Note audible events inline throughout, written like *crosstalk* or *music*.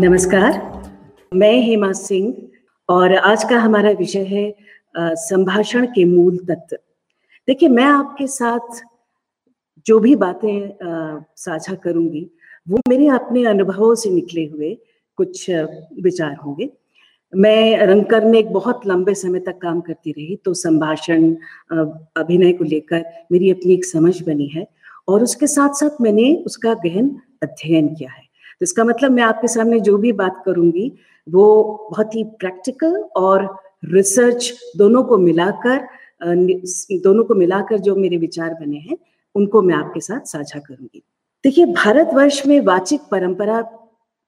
नमस्कार। मैं हेमा सिंह और आज का हमारा विषय है संभाषण के मूल तत्व। देखिए, मैं आपके साथ जो भी बातें साझा करूँगी, वो मेरे अपने अनुभवों से निकले हुए कुछ विचार होंगे। मैं रंगकर में एक बहुत लंबे समय तक काम करती रही तो संभाषण अभिनय को लेकर मेरी अपनी एक समझ बनी है और उसके साथ साथ मैंने उसका गहन अध्ययन किया है। तो इसका मतलब मैं आपके सामने जो भी बात करूँगी, वो बहुत ही प्रैक्टिकल और रिसर्च दोनों को मिलाकर दोनों को मिलाकर जो मेरे विचार बने हैं, उनको मैं आपके साथ साझा करूँगी। देखिए, भारतवर्ष में वाचिक परंपरा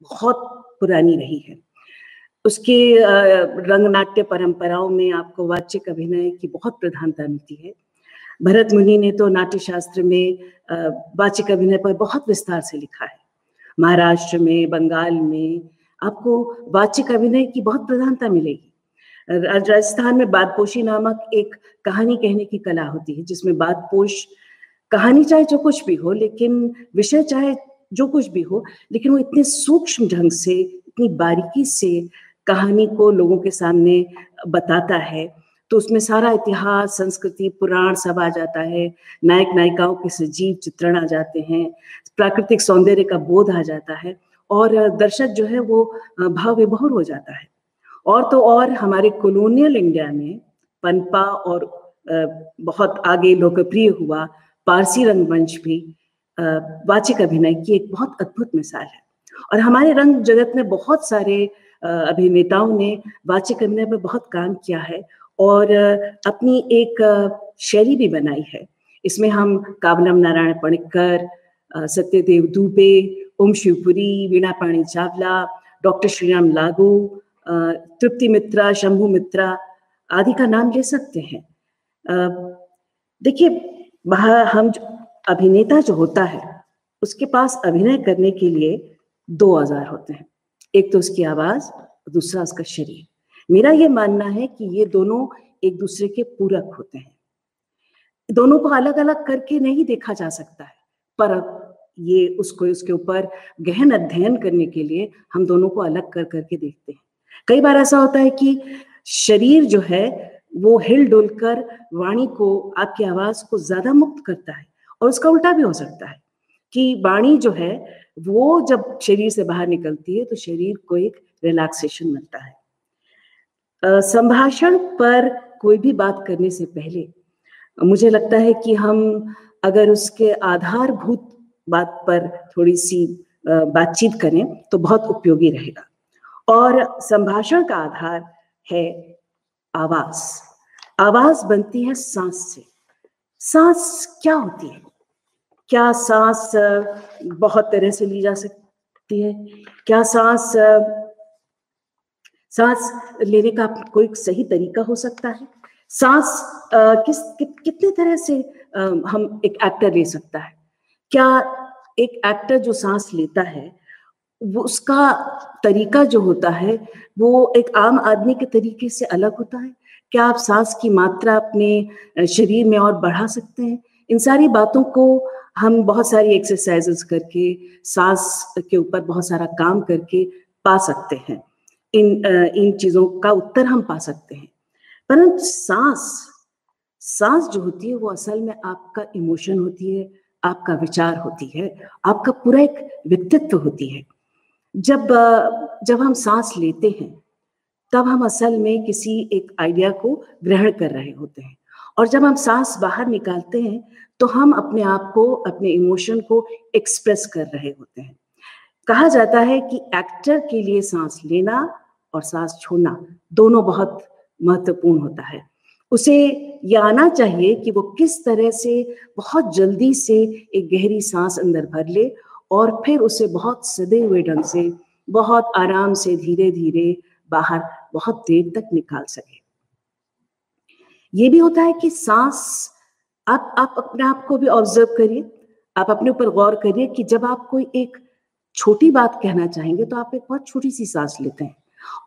बहुत पुरानी रही है। उसके रंगनाट्य परंपराओं में आपको वाचिक अभिनय की बहुत प्रधानता मिलती है। भरत मुनि ने तो नाट्य शास्त्र में वाचिक अभिनय पर बहुत विस्तार से लिखा है। महाराष्ट्र में, बंगाल में, आपको वाचिक अभिनय की बहुत प्रधानता मिलेगी। राजस्थान में बादपोशी नामक एक कहानी कहने की कला होती है, जिसमें बादपोश कहानी चाहे जो कुछ भी हो, लेकिन विषय चाहे जो कुछ भी हो, लेकिन वो इतने सूक्ष्म ढंग से, इतनी बारीकी से कहानी को लोगों के सामने बताता है तो उसमें सारा इतिहास, संस्कृति, पुराण सब आ जाता है नायक नायिकाओं के सजीव चित्रण आ जाते हैं प्राकृतिक सौंदर्य का बोध आ जाता है और दर्शक जो है वो भाव विभोर हो जाता है। और तो और हमारे कॉलोनियल इंडिया में पनपा और बहुत आगे लोकप्रिय हुआ पारसी रंगमंच भी वाचिक अभिनय की एक बहुत अद्भुत मिसाल है। और हमारे रंग जगत में बहुत सारे अभिनेताओं ने वाचिक अभिनय पर बहुत काम किया है और अपनी एक शैली भी बनाई है। इसमें हम काबलम नारायण पणिकर सत्यदेव दुबे, ओम शिवपुरी, वीणा पाणी चावला, डॉक्टर श्रीराम लागू तृप्ति मित्रा, शंभु मित्रा आदि का नाम ले सकते हैं। देखिए हम अभिनेता जो होता है, उसके पास अभिनय करने के लिए दो औज़ार होते हैं। एक तो उसकी आवाज़, दूसरा उसका शरीर। मेरा ये मानना है कि ये दोनों एक दूसरे के पूरक होते हैं। दोनों को अलग अलग करके नहीं देखा जा सकता है। पर ये उसको, उसके ऊपर गहन अध्ययन करने के लिए हम दोनों को अलग कर, करके देखते हैं। कई बार ऐसा होता है कि शरीर जो है, वो हिल डुल कर वाणी को, आपकी आवाज़ को ज़्यादा मुक्त करता है और उसका उल्टा भी हो सकता है कि वाणी जो है, वो जब शरीर से बाहर निकलती है तो शरीर को एक रिलैक्सेशन मिलता है। संभाषण पर कोई भी बात करने से पहले मुझे लगता है कि हम अगर उसके आधारभूत बात पर थोड़ी सी बातचीत करें तो बहुत उपयोगी रहेगा। और संभाषण का आधार है आवाज़। आवाज़ बनती है सांस से। सांस क्या होती है? क्या सांस बहुत तरह से ली जा सकती है? क्या सांस सांस लेने का कोई सही तरीका हो सकता है? सांस किस कि, कितने तरह से हम एक एक्टर ले सकता है। क्या एक एक्टर जो सांस लेता है, वो उसका तरीका जो होता है, वो एक आम आदमी के तरीके से अलग होता है? क्या आप सांस की मात्रा अपने शरीर में और बढ़ा सकते हैं? इन सारी बातों को हम बहुत सारी एक्सरसाइजेस करके, सांस के ऊपर बहुत सारा काम करके पा सकते हैं। इन इन चीज़ों का उत्तर हम पा सकते हैं। परंतु सांस सांस जो होती है वो असल में आपका इमोशन होती है, आपका विचार होती है, आपका पूरा एक व्यक्तित्व होती है। जब जब हम सांस लेते हैं, तब हम असल में किसी एक आइडिया को ग्रहण कर रहे होते हैं। और जब हम सांस बाहर निकालते हैं तो हम अपने आप को, अपने इमोशन को एक्सप्रेस कर रहे होते हैं। कहा जाता है कि एक्टर के लिए सांस लेना और सांस छोड़ना दोनों बहुत महत्वपूर्ण होता है। उसे ये आना चाहिए कि वो किस तरह से बहुत जल्दी से एक गहरी सांस अंदर भर ले और फिर उसे बहुत सदे हुए ढंग से, बहुत आराम से धीरे धीरे बाहर बहुत देर तक निकाल सके। ये भी होता है कि सांस आप आप अपने आप को भी ऑब्ज़र्व करिए। आप अपने ऊपर गौर करिए कि जब आप कोई एक छोटी बात कहना चाहेंगे तो आप एक बहुत छोटी सी सांस लेते हैं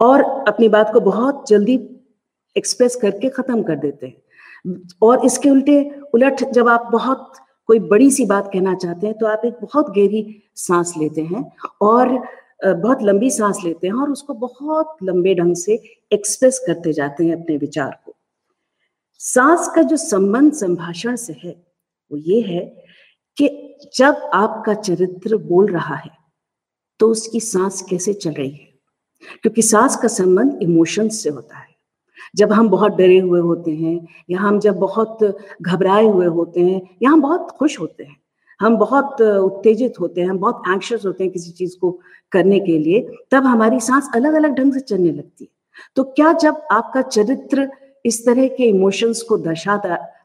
और अपनी बात को बहुत जल्दी एक्सप्रेस करके खत्म कर देते हैं। और इसके उल्टे, उलट जब आप बहुत कोई बड़ी सी बात कहना चाहते हैं तो आप एक बहुत गहरी सांस लेते हैं और बहुत लंबी सांस लेते हैं और उसको बहुत लंबे ढंग से एक्सप्रेस करते जाते हैं अपने विचार को। सांस का जो संबंध, संभाषण से है, वो ये है कि जब आपका चरित्र बोल रहा है तो उसकी सांस कैसे चल रही है? क्योंकि सांस का संबंध इमोशंस से होता है। जब हम बहुत डरे हुए होते हैं या हम जब बहुत घबराए हुए होते हैं या हम बहुत खुश होते हैं हम बहुत उत्तेजित होते हैं हम बहुत एंक्शस होते हैं किसी चीज़ को करने के लिए तब हमारी सांस अलग अलग ढंग से चलने लगती है। तो क्या जब आपका चरित्र इस तरह के इमोशंस को दर्शा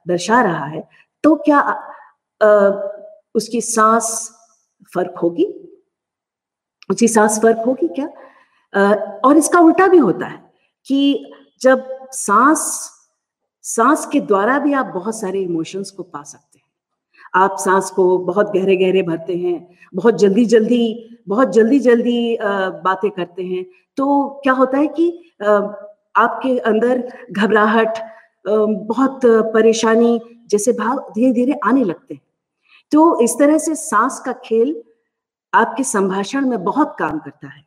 दर्शा रहा है तो क्या आ, उसकी सांस फ़र्क होगी? उसकी सांस फ़र्क होगी क्या? आ, और इसका उल्टा भी होता है कि जब सांस सांस के द्वारा भी आप बहुत सारे इमोशंस को पा सकते हैं। आप सांस को बहुत गहरे गहरे भरते हैं, बहुत जल्दी जल्दी बहुत जल्दी जल्दी बातें करते हैं तो क्या होता है कि आपके अंदर घबराहट बहुत परेशानी जैसे भाव धीरे धीरे आने लगते हैं। तो इस तरह से सांस का खेल आपके संभाषण में बहुत काम करता है।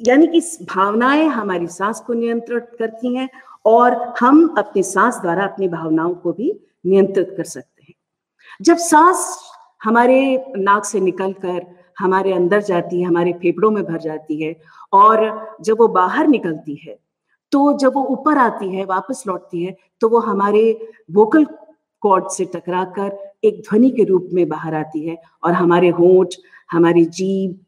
यानी कि भावनाएँ हमारी सांस को नियंत्रित करती हैं और हम अपनी सांस द्वारा अपनी भावनाओं को भी नियंत्रित कर सकते हैं। जब सांस हमारे नाक से निकलकर हमारे अंदर जाती है, हमारे फेफड़ों में भर जाती है और जब वो बाहर निकलती है तो जब वो ऊपर आती है, वापस लौटती है तो वो हमारे वोकल कॉर्ड से टकराकर एक ध्वनि के रूप में बाहर आती है और हमारे होंठ, हमारी जीभ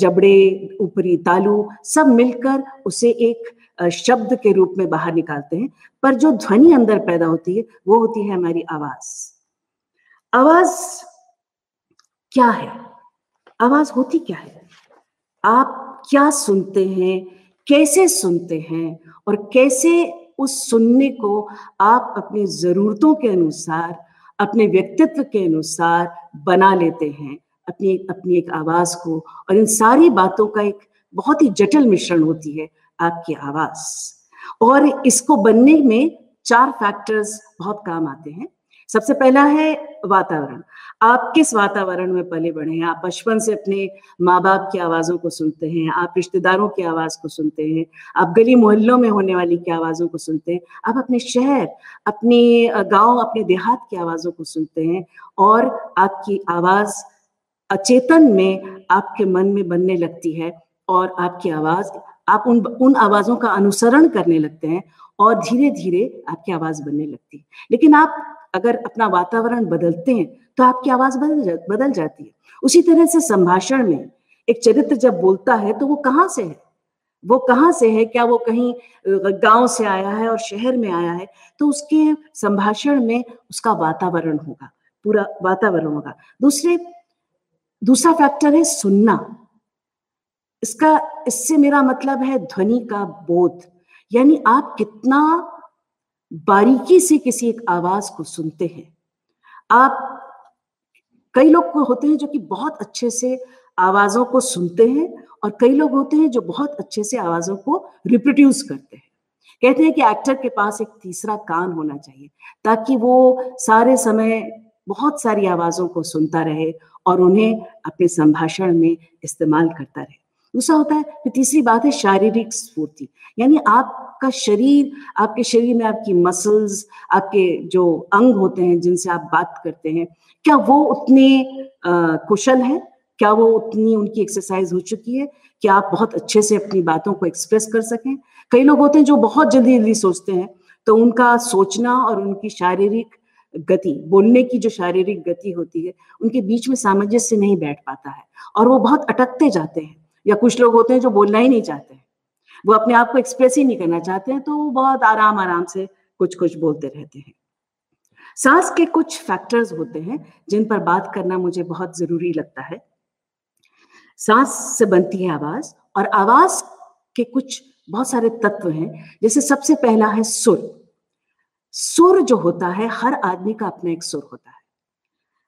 जबड़े, ऊपरी तालू, सब मिलकर उसे एक शब्द के रूप में बाहर निकालते हैं। पर जो ध्वनि अंदर पैदा होती है, वो होती है हमारी आवाज़। आवाज़ क्या है? आवाज़ होती क्या है? आप क्या सुनते हैं? कैसे सुनते हैं? और कैसे उस सुनने को आप अपनी जरूरतों के अनुसार, अपने व्यक्तित्व के अनुसार बना लेते हैं? अपनी अपनी एक आवाज़ को और इन सारी बातों का एक बहुत ही जटिल मिश्रण होती है आपकी आवाज़। और इसको बनने में चार फैक्टर्स बहुत काम आते हैं। सबसे पहला है वातावरण। आप किस वातावरण में पले बढ़े हैं? आप बचपन से अपने माँ बाप की आवाज़ों को सुनते हैं, आप रिश्तेदारों की आवाज़ को सुनते हैं, आप गली मोहल्लों में होने वाली की आवाज़ों को सुनते हैं, आप अपने शहर, अपने गाँव, अपने देहात की आवाज़ों को सुनते हैं और आपकी आवाज़ अचेतन में आपके मन में बनने लगती है और आपकी आवाज़ आप उन उन आवाज़ों का अनुसरण करने लगते हैं और धीरे धीरे आपकी आवाज़ बनने लगती है। लेकिन आप अगर अपना वातावरण बदलते हैं तो आपकी आवाज़ बदल जा, बदल जाती है। उसी तरह से संभाषण में एक चरित्र जब बोलता है तो वो कहाँ से है? वो कहाँ से है? क्या वो कहीं गाँव से आया है और शहर में आया है? तो उसके संभाषण में उसका वातावरण होगा पूरा वातावरण होगा। दूसरे दूसरा फैक्टर है सुनना। इसका, इससे मेरा मतलब है ध्वनि का बोध। यानी आप कितना बारीकी से किसी एक आवाज़ को सुनते हैं। आप, कई लोग होते हैं जो कि बहुत अच्छे से आवाजों को सुनते हैं और कई लोग होते हैं जो बहुत अच्छे से आवाजों को रिप्रोड्यूस करते हैं। कहते हैं कि एक्टर के पास एक तीसरा कान होना चाहिए ताकि वो सारे समय बहुत सारी आवाजों को सुनता रहे और उन्हें अपने संभाषण में इस्तेमाल करता रहे। दूसरा होता है, फिर तीसरी बात है शारीरिक स्फूर्ति। यानी आपका शरीर, आपके शरीर में आपकी मसल्स आपके जो अंग होते हैं जिनसे आप बात करते हैं, क्या वो उतने कुशल हैं? क्या वो उतनी उनकी एक्सरसाइज हो चुकी है? क्या आप बहुत अच्छे से अपनी बातों को एक्सप्रेस कर सकें? कई लोग होते हैं जो बहुत जल्दी जल्दी सोचते हैं तो उनका सोचना और उनकी शारीरिक गति, बोलने की जो शारीरिक गति होती है, उनके बीच में सामंजस्य नहीं बैठ पाता है और वो बहुत अटकते जाते हैं या कुछ लोग होते हैं जो बोलना ही नहीं चाहते हैं। वो अपने आप को एक्सप्रेस ही नहीं करना चाहते हैं तो वो बहुत आराम आराम से कुछ कुछ बोलते रहते हैं। सांस के कुछ फैक्टर्स होते हैं जिन पर बात करना मुझे बहुत ज़रूरी लगता है। सांस से बनती है आवाज़ और आवाज़ के कुछ बहुत सारे तत्व हैं, जैसे सबसे पहला है सुर। सुर जो होता है, हर आदमी का अपना एक सुर होता है।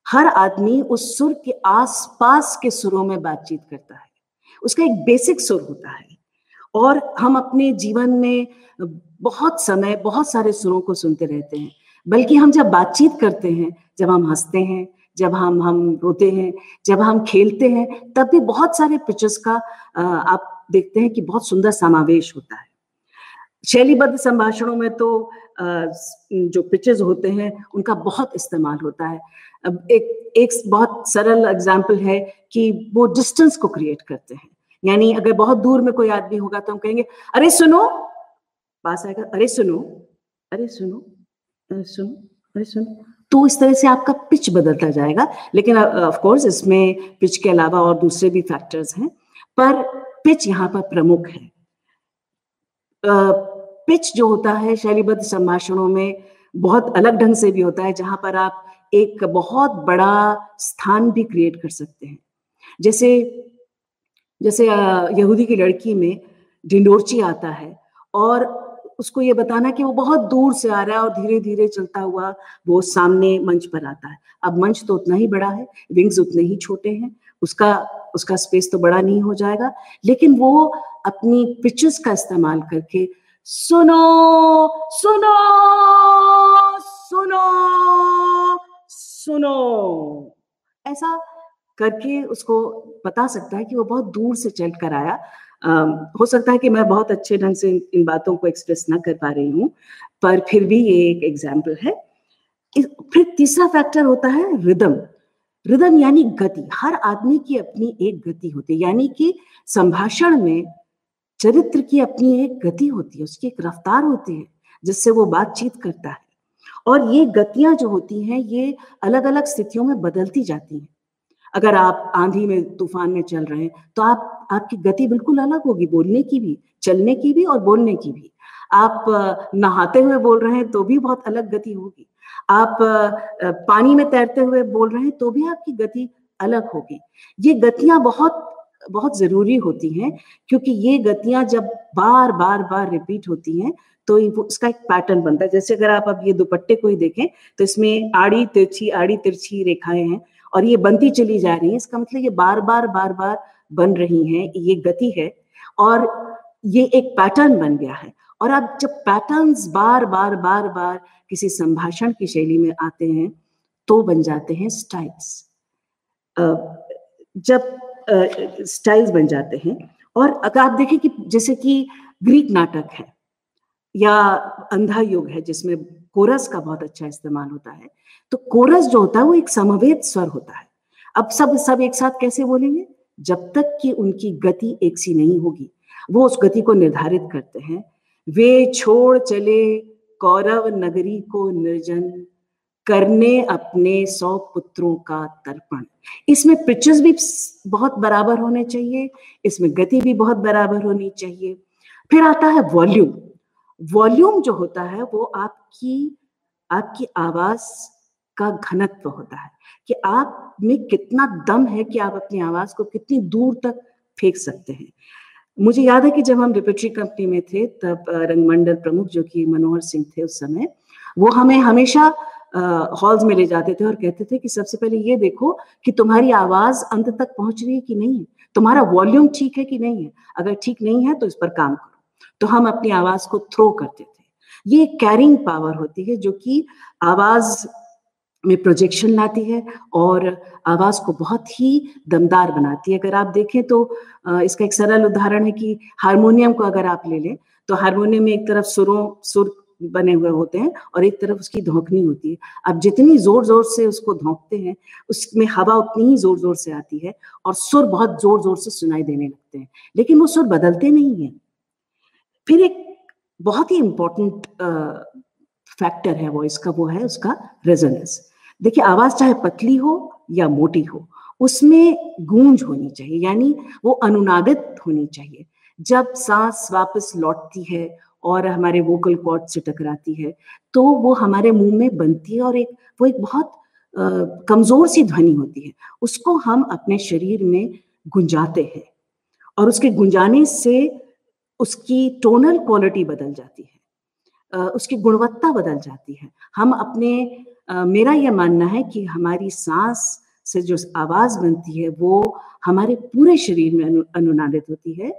हर आदमी उस सुर के आसपास के सुरों में बातचीत करता है। उसका एक बेसिक सुर होता है। और हम अपने जीवन में बहुत समय, बहुत सारे सुरों को सुनते रहते हैं। बल्कि हम जब बातचीत करते हैं, जब हम हँसते हैं, जब हम हम रोते हैं, जब हम खेलते हैं, तब भी बहुत सारे पिक्चर्स का आप देखते हैं कि बहुत सुंदर समावेश होता है। शैलीबद्ध संभाषणों में तो जो पिक्चर्स होते हैं, उनका बहुत इस्तेमाल होता है। एक एक बहुत सरल एग्ज़ाम्पल है कि वो डिस्टेंस को क्रिएट करते हैं। यानी अगर बहुत दूर में कोई आदमी होगा तो हम कहेंगे, अरे सुनो! पास आएगा, अरे सुनो अरे सुनो अरे सुनो अरे सुनो। तो इस तरह से आपका पिच बदलता जाएगा। लेकिन ऑफ़ कोर्स इसमें पिच के अलावा और दूसरे भी फैक्टर्स हैं। पर पिच यहाँ पर प्रमुख है। पिच जो होता है शैलीबद्ध संभाषणों में बहुत अलग ढंग से भी होता है, जहाँ पर आप एक बहुत बड़ा स्थान भी क्रिएट कर सकते हैं। जैसे जैसे यहूदी की लड़की में डिंडोरची आता है और उसको ये बताना कि वो बहुत दूर से आ रहा है और धीरे धीरे चलता हुआ वो सामने मंच पर आता है। अब मंच तो उतना ही बड़ा है विंग्स उतने ही छोटे हैं, उसका उसका स्पेस तो बड़ा नहीं हो जाएगा। लेकिन वो अपनी पिचेस का इस्तेमाल करके सुनो सुनो सुनो सुनो। ऐसा करके उसको बता सकता है कि वो बहुत दूर से चल कर आया। आ, हो सकता है कि मैं बहुत अच्छे ढंग से इन, बातों को एक्सप्रेस ना कर पा रही हूँ पर फिर भी ये एक एग्ज़ाम्पल है। फिर तीसरा फैक्टर होता है रिदम रिदम यानी गति। हर आदमी की अपनी एक गति होती है। यानी कि संभाषण में चरित्र की अपनी एक गति होती है, उसकी एक रफ्तार होती है, जिससे वो बातचीत करता है। और ये गतियाँ जो होती हैं, ये अलग अलग स्थितियों में बदलती जाती हैं। अगर आप आंधी में, तूफ़ान में चल रहे हैं तो आप, आपकी गति बिल्कुल अलग होगी, बोलने की भी, चलने की भी और बोलने की भी। आप नहाते हुए बोल रहे हैं तो भी बहुत अलग गति होगी। आप पानी में तैरते हुए बोल रहे हैं तो भी आपकी गति अलग होगी। ये गतियाँ बहुत बहुत ज़रूरी होती हैं, क्योंकि ये गतियाँ जब बार बार बार रिपीट होती हैं तो उसका एक पैटर्न बनता है। जैसे अगर आप अब ये दुपट्टे को ही देखें तो इसमें आड़ी तिरछी आड़ी तिरछी रेखाएँ हैं और ये बनती चली जा रही है। इसका मतलब ये बार बार बार बार बन रही हैं, ये गति है और ये एक पैटर्न बन गया है। और अब जब पैटर्न्स बार बार बार बार किसी संभाषण की शैली में आते हैं तो बन जाते हैं स्टाइल्स जब स्टाइल्स बन जाते हैं। और अगर आप देखें कि जैसे कि ग्रीक नाटक है, या अंधा युग है, जिसमें कोरस का बहुत अच्छा इस्तेमाल होता है तो कोरस जो होता है, वो एक समवेद स्वर होता है। अब सब सब एक साथ कैसे बोलेंगे? जब तक कि उनकी गति एक सी नहीं होगी। वो उस गति को निर्धारित करते हैं। वे छोड़ चले कौरव नगरी को निर्जन करने अपने सौ पुत्रों का तर्पण। इसमें पिक्चर्स भी बहुत बराबर होने चाहिए, इसमें गति भी बहुत बराबर होनी चाहिए। फिर आता है वॉल्यूम वॉल्यूम जो होता है, वो आपकी आपकी आवाज़ का घनत्व होता है, कि आप में कितना दम है कि आप अपनी आवाज़ को कितनी दूर तक फेंक सकते हैं। मुझे याद है कि जब हम रिपेटरी कंपनी में थे, तब रंगमंडल प्रमुख जो कि मनोहर सिंह थे उस समय, वो हमें हमेशा हॉल्स में ले जाते थे और कहते थे कि सबसे पहले ये देखो कि तुम्हारी आवाज़ अंत तक पहुँच रही है कि नहीं? है तुम्हारा वॉल्यूम ठीक है कि नहीं है? अगर ठीक नहीं है तो इस पर काम करो। तो हम अपनी आवाज़ को थ्रो करते थे। ये कैरिंग पावर होती है जो कि आवाज़ में प्रोजेक्शन लाती है और आवाज़ को बहुत ही दमदार बनाती है। अगर आप देखें तो इसका एक सरल उदाहरण है कि हारमोनियम को अगर आप ले लें तो हारमोनियम में एक तरफ़ सुरों, सुर बने हुए होते हैं और एक तरफ़ उसकी धोकनी होती है। अब जितनी ज़ोर ज़ोर से उसको धोंकते हैं, उसमें हवा उतनी ही ज़ोर ज़ोर से आती है और सुर बहुत ज़ोर ज़ोर से सुनाई देने लगते हैं। लेकिन वो सुर बदलते नहीं है। फिर एक बहुत ही इंपॉर्टेंट फैक्टर है वॉइस का वो है उसका रेजोनेंस देखिए, आवाज़ चाहे पतली हो या मोटी हो, उसमें गूंज होनी चाहिए, यानी वो अनुनादित होनी चाहिए। जब सांस वापस लौटती है और हमारे वोकल कॉर्ड से टकराती है तो वो हमारे मुँह में बनती है और एक, वो एक बहुत कमज़ोर सी ध्वनि होती है। उसको हम अपने शरीर में गुंजाते हैं और उसके गुंजाने से उसकी टोनल क्वालिटी बदल जाती है उसकी गुणवत्ता बदल जाती है। हम अपने मेरा यह मानना है कि हमारी सांस से जो आवाज़ बनती है, वो हमारे पूरे शरीर में अनुनादित होती है।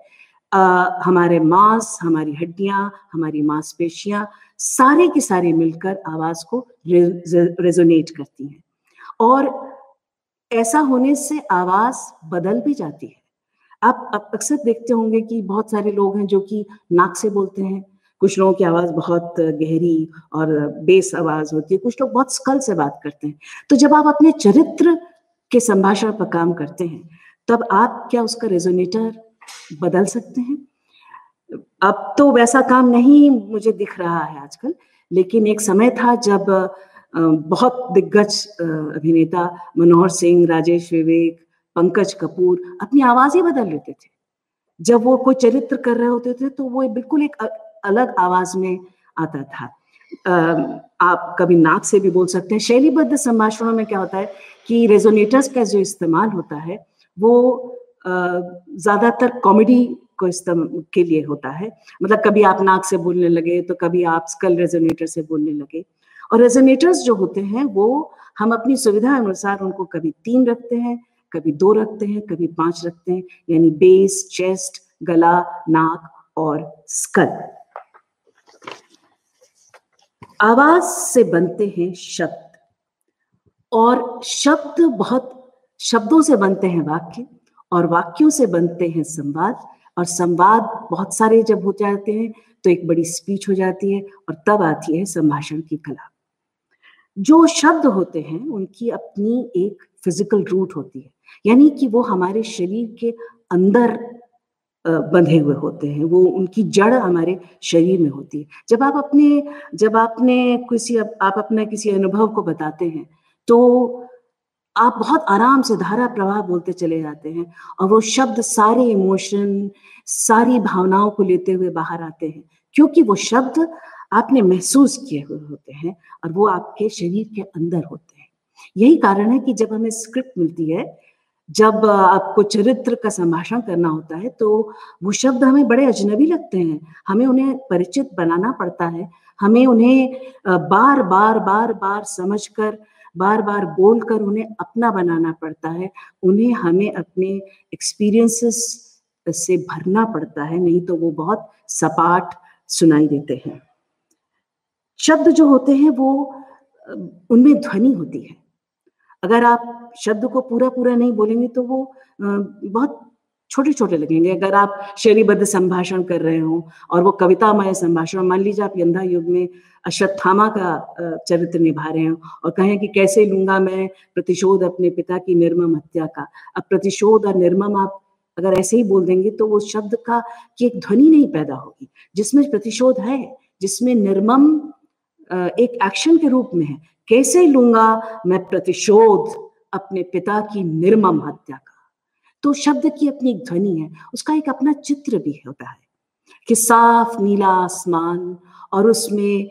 हमारे मांस, हमारी हड्डियाँ, हमारी मांसपेशियाँ सारे के सारे मिलकर आवाज़ को रेजोनेट करती हैं। और ऐसा होने से आवाज़ बदल भी जाती है। आप अक्सर देखते होंगे कि बहुत सारे लोग हैं जो कि नाक से बोलते हैं। कुछ लोगों की आवाज़ बहुत गहरी और बेस आवाज़ होती है। कुछ लोग बहुत स्कल से बात करते हैं। तो जब आप अपने चरित्र के संभाषण पर काम करते हैं, तब आप क्या उसका रेजोनेटर बदल सकते हैं। अब तो वैसा काम नहीं मुझे दिख रहा है आजकल, लेकिन एक समय था जब बहुत दिग्गज अभिनेता मनोहर सिंह, राजेश विवेक, पंकज कपूर अपनी आवाज़ ही बदल लेते थे। जब वो कोई चरित्र कर रहे होते थे तो वो बिल्कुल एक अलग आवाज़ में आता था। आप कभी नाक से भी बोल सकते हैं। शैलीबद्ध संभाषणों में क्या होता है कि रेजोनेटर्स का जो इस्तेमाल होता है, वो ज़्यादातर कॉमेडी को इस्तेमाल के लिए होता है। मतलब कभी आप नाक से बोलने लगे तो कभी आप स्कल रेजोनेटर से बोलने लगे। और रेजोनेटर्स जो होते हैं, वो हम अपनी सुविधा अनुसार उनको कभी तीन रखते हैं, कभी दो रखते हैं, कभी पाँच रखते हैं, यानी बेस चेस्ट गला, नाक और स्कल आवाज़ से बनते हैं शब्द। और शब्द बहुत, शब्दों से बनते हैं वाक्य। और वाक्यों से बनते हैं संवाद। और संवाद बहुत सारे जब हो जाते हैं तो एक बड़ी स्पीच हो जाती है और तब आती है संभाषण की कला। जो शब्द होते हैं, उनकी अपनी एक फ़िज़िकल रूट होती है। यानी कि वो हमारे शरीर के अंदर बंधे हुए होते हैं। वो, उनकी जड़ हमारे शरीर में होती है। जब आप अपने, जब आपने किसी, आप अपने किसी अनुभव को बताते हैं तो आप बहुत आराम से धारा प्रवाह बोलते चले जाते हैं और वो शब्द सारे इमोशन सारी भावनाओं को लेते हुए बाहर आते हैं। क्योंकि वो शब्द आपने महसूस किए हुए होते हैं और वो आपके शरीर के अंदर होते हैं। यही कारण है कि जब हमें स्क्रिप्ट मिलती है, जब आपको चरित्र का संभाषण करना होता है तो वो शब्द हमें बड़े अजनबी लगते हैं। हमें उन्हें परिचित बनाना पड़ता है। हमें उन्हें बार बार बार बार समझकर बार बार बोलकर उन्हें अपना बनाना पड़ता है, उन्हें हमें अपने एक्सपीरियंसेस से भरना पड़ता है, नहीं तो वो बहुत सपाट सुनाई देते हैं। शब्द जो होते हैं वो उनमें ध्वनि होती है। अगर आप शब्द को पूरा पूरा नहीं बोलेंगे तो वो बहुत छोटे छोटे लगेंगे। अगर आप शैलीबद्ध संभाषण कर रहे हो और वो कवितामय संभाषण, मान लीजिए आप यंदा युग में अश्वत्थामा का चरित्र निभा रहे हो और कहें कि कैसे लूँगा मैं प्रतिशोध अपने पिता की निर्मम हत्या का। अब प्रतिशोध और निर्मम आप अगर ऐसे ही बोल देंगे तो वो शब्द का, की एक ध्वनि नहीं पैदा होगी। जिसमें प्रतिशोध है, जिसमें निर्मम एक एक्शन के रूप में है, कैसे लूँगा मैं प्रतिशोध अपने पिता की निर्मम हत्या का? तो शब्द की अपनी एक ध्वनि है, उसका एक अपना चित्र भी होता है कि साफ़ नीला आसमान और उसमें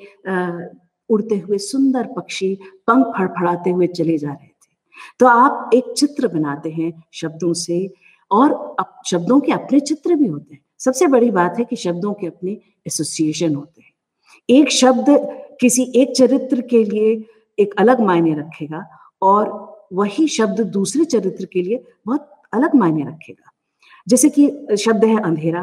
उड़ते हुए सुंदर पक्षी पंख फड़फड़ाते हुए चले जा रहे थे। तो आप एक चित्र बनाते हैं शब्दों से और अब शब्दों के अपने चित्र भी होते हैं। सबसे बड़ी बात है कि शब्दों के अपने एसोसिएशन होते हैं। एक शब्द किसी एक चरित्र के लिए एक अलग मायने रखेगा और वही शब्द दूसरे चरित्र के लिए बहुत अलग मायने रखेगा। जैसे कि शब्द है अंधेरा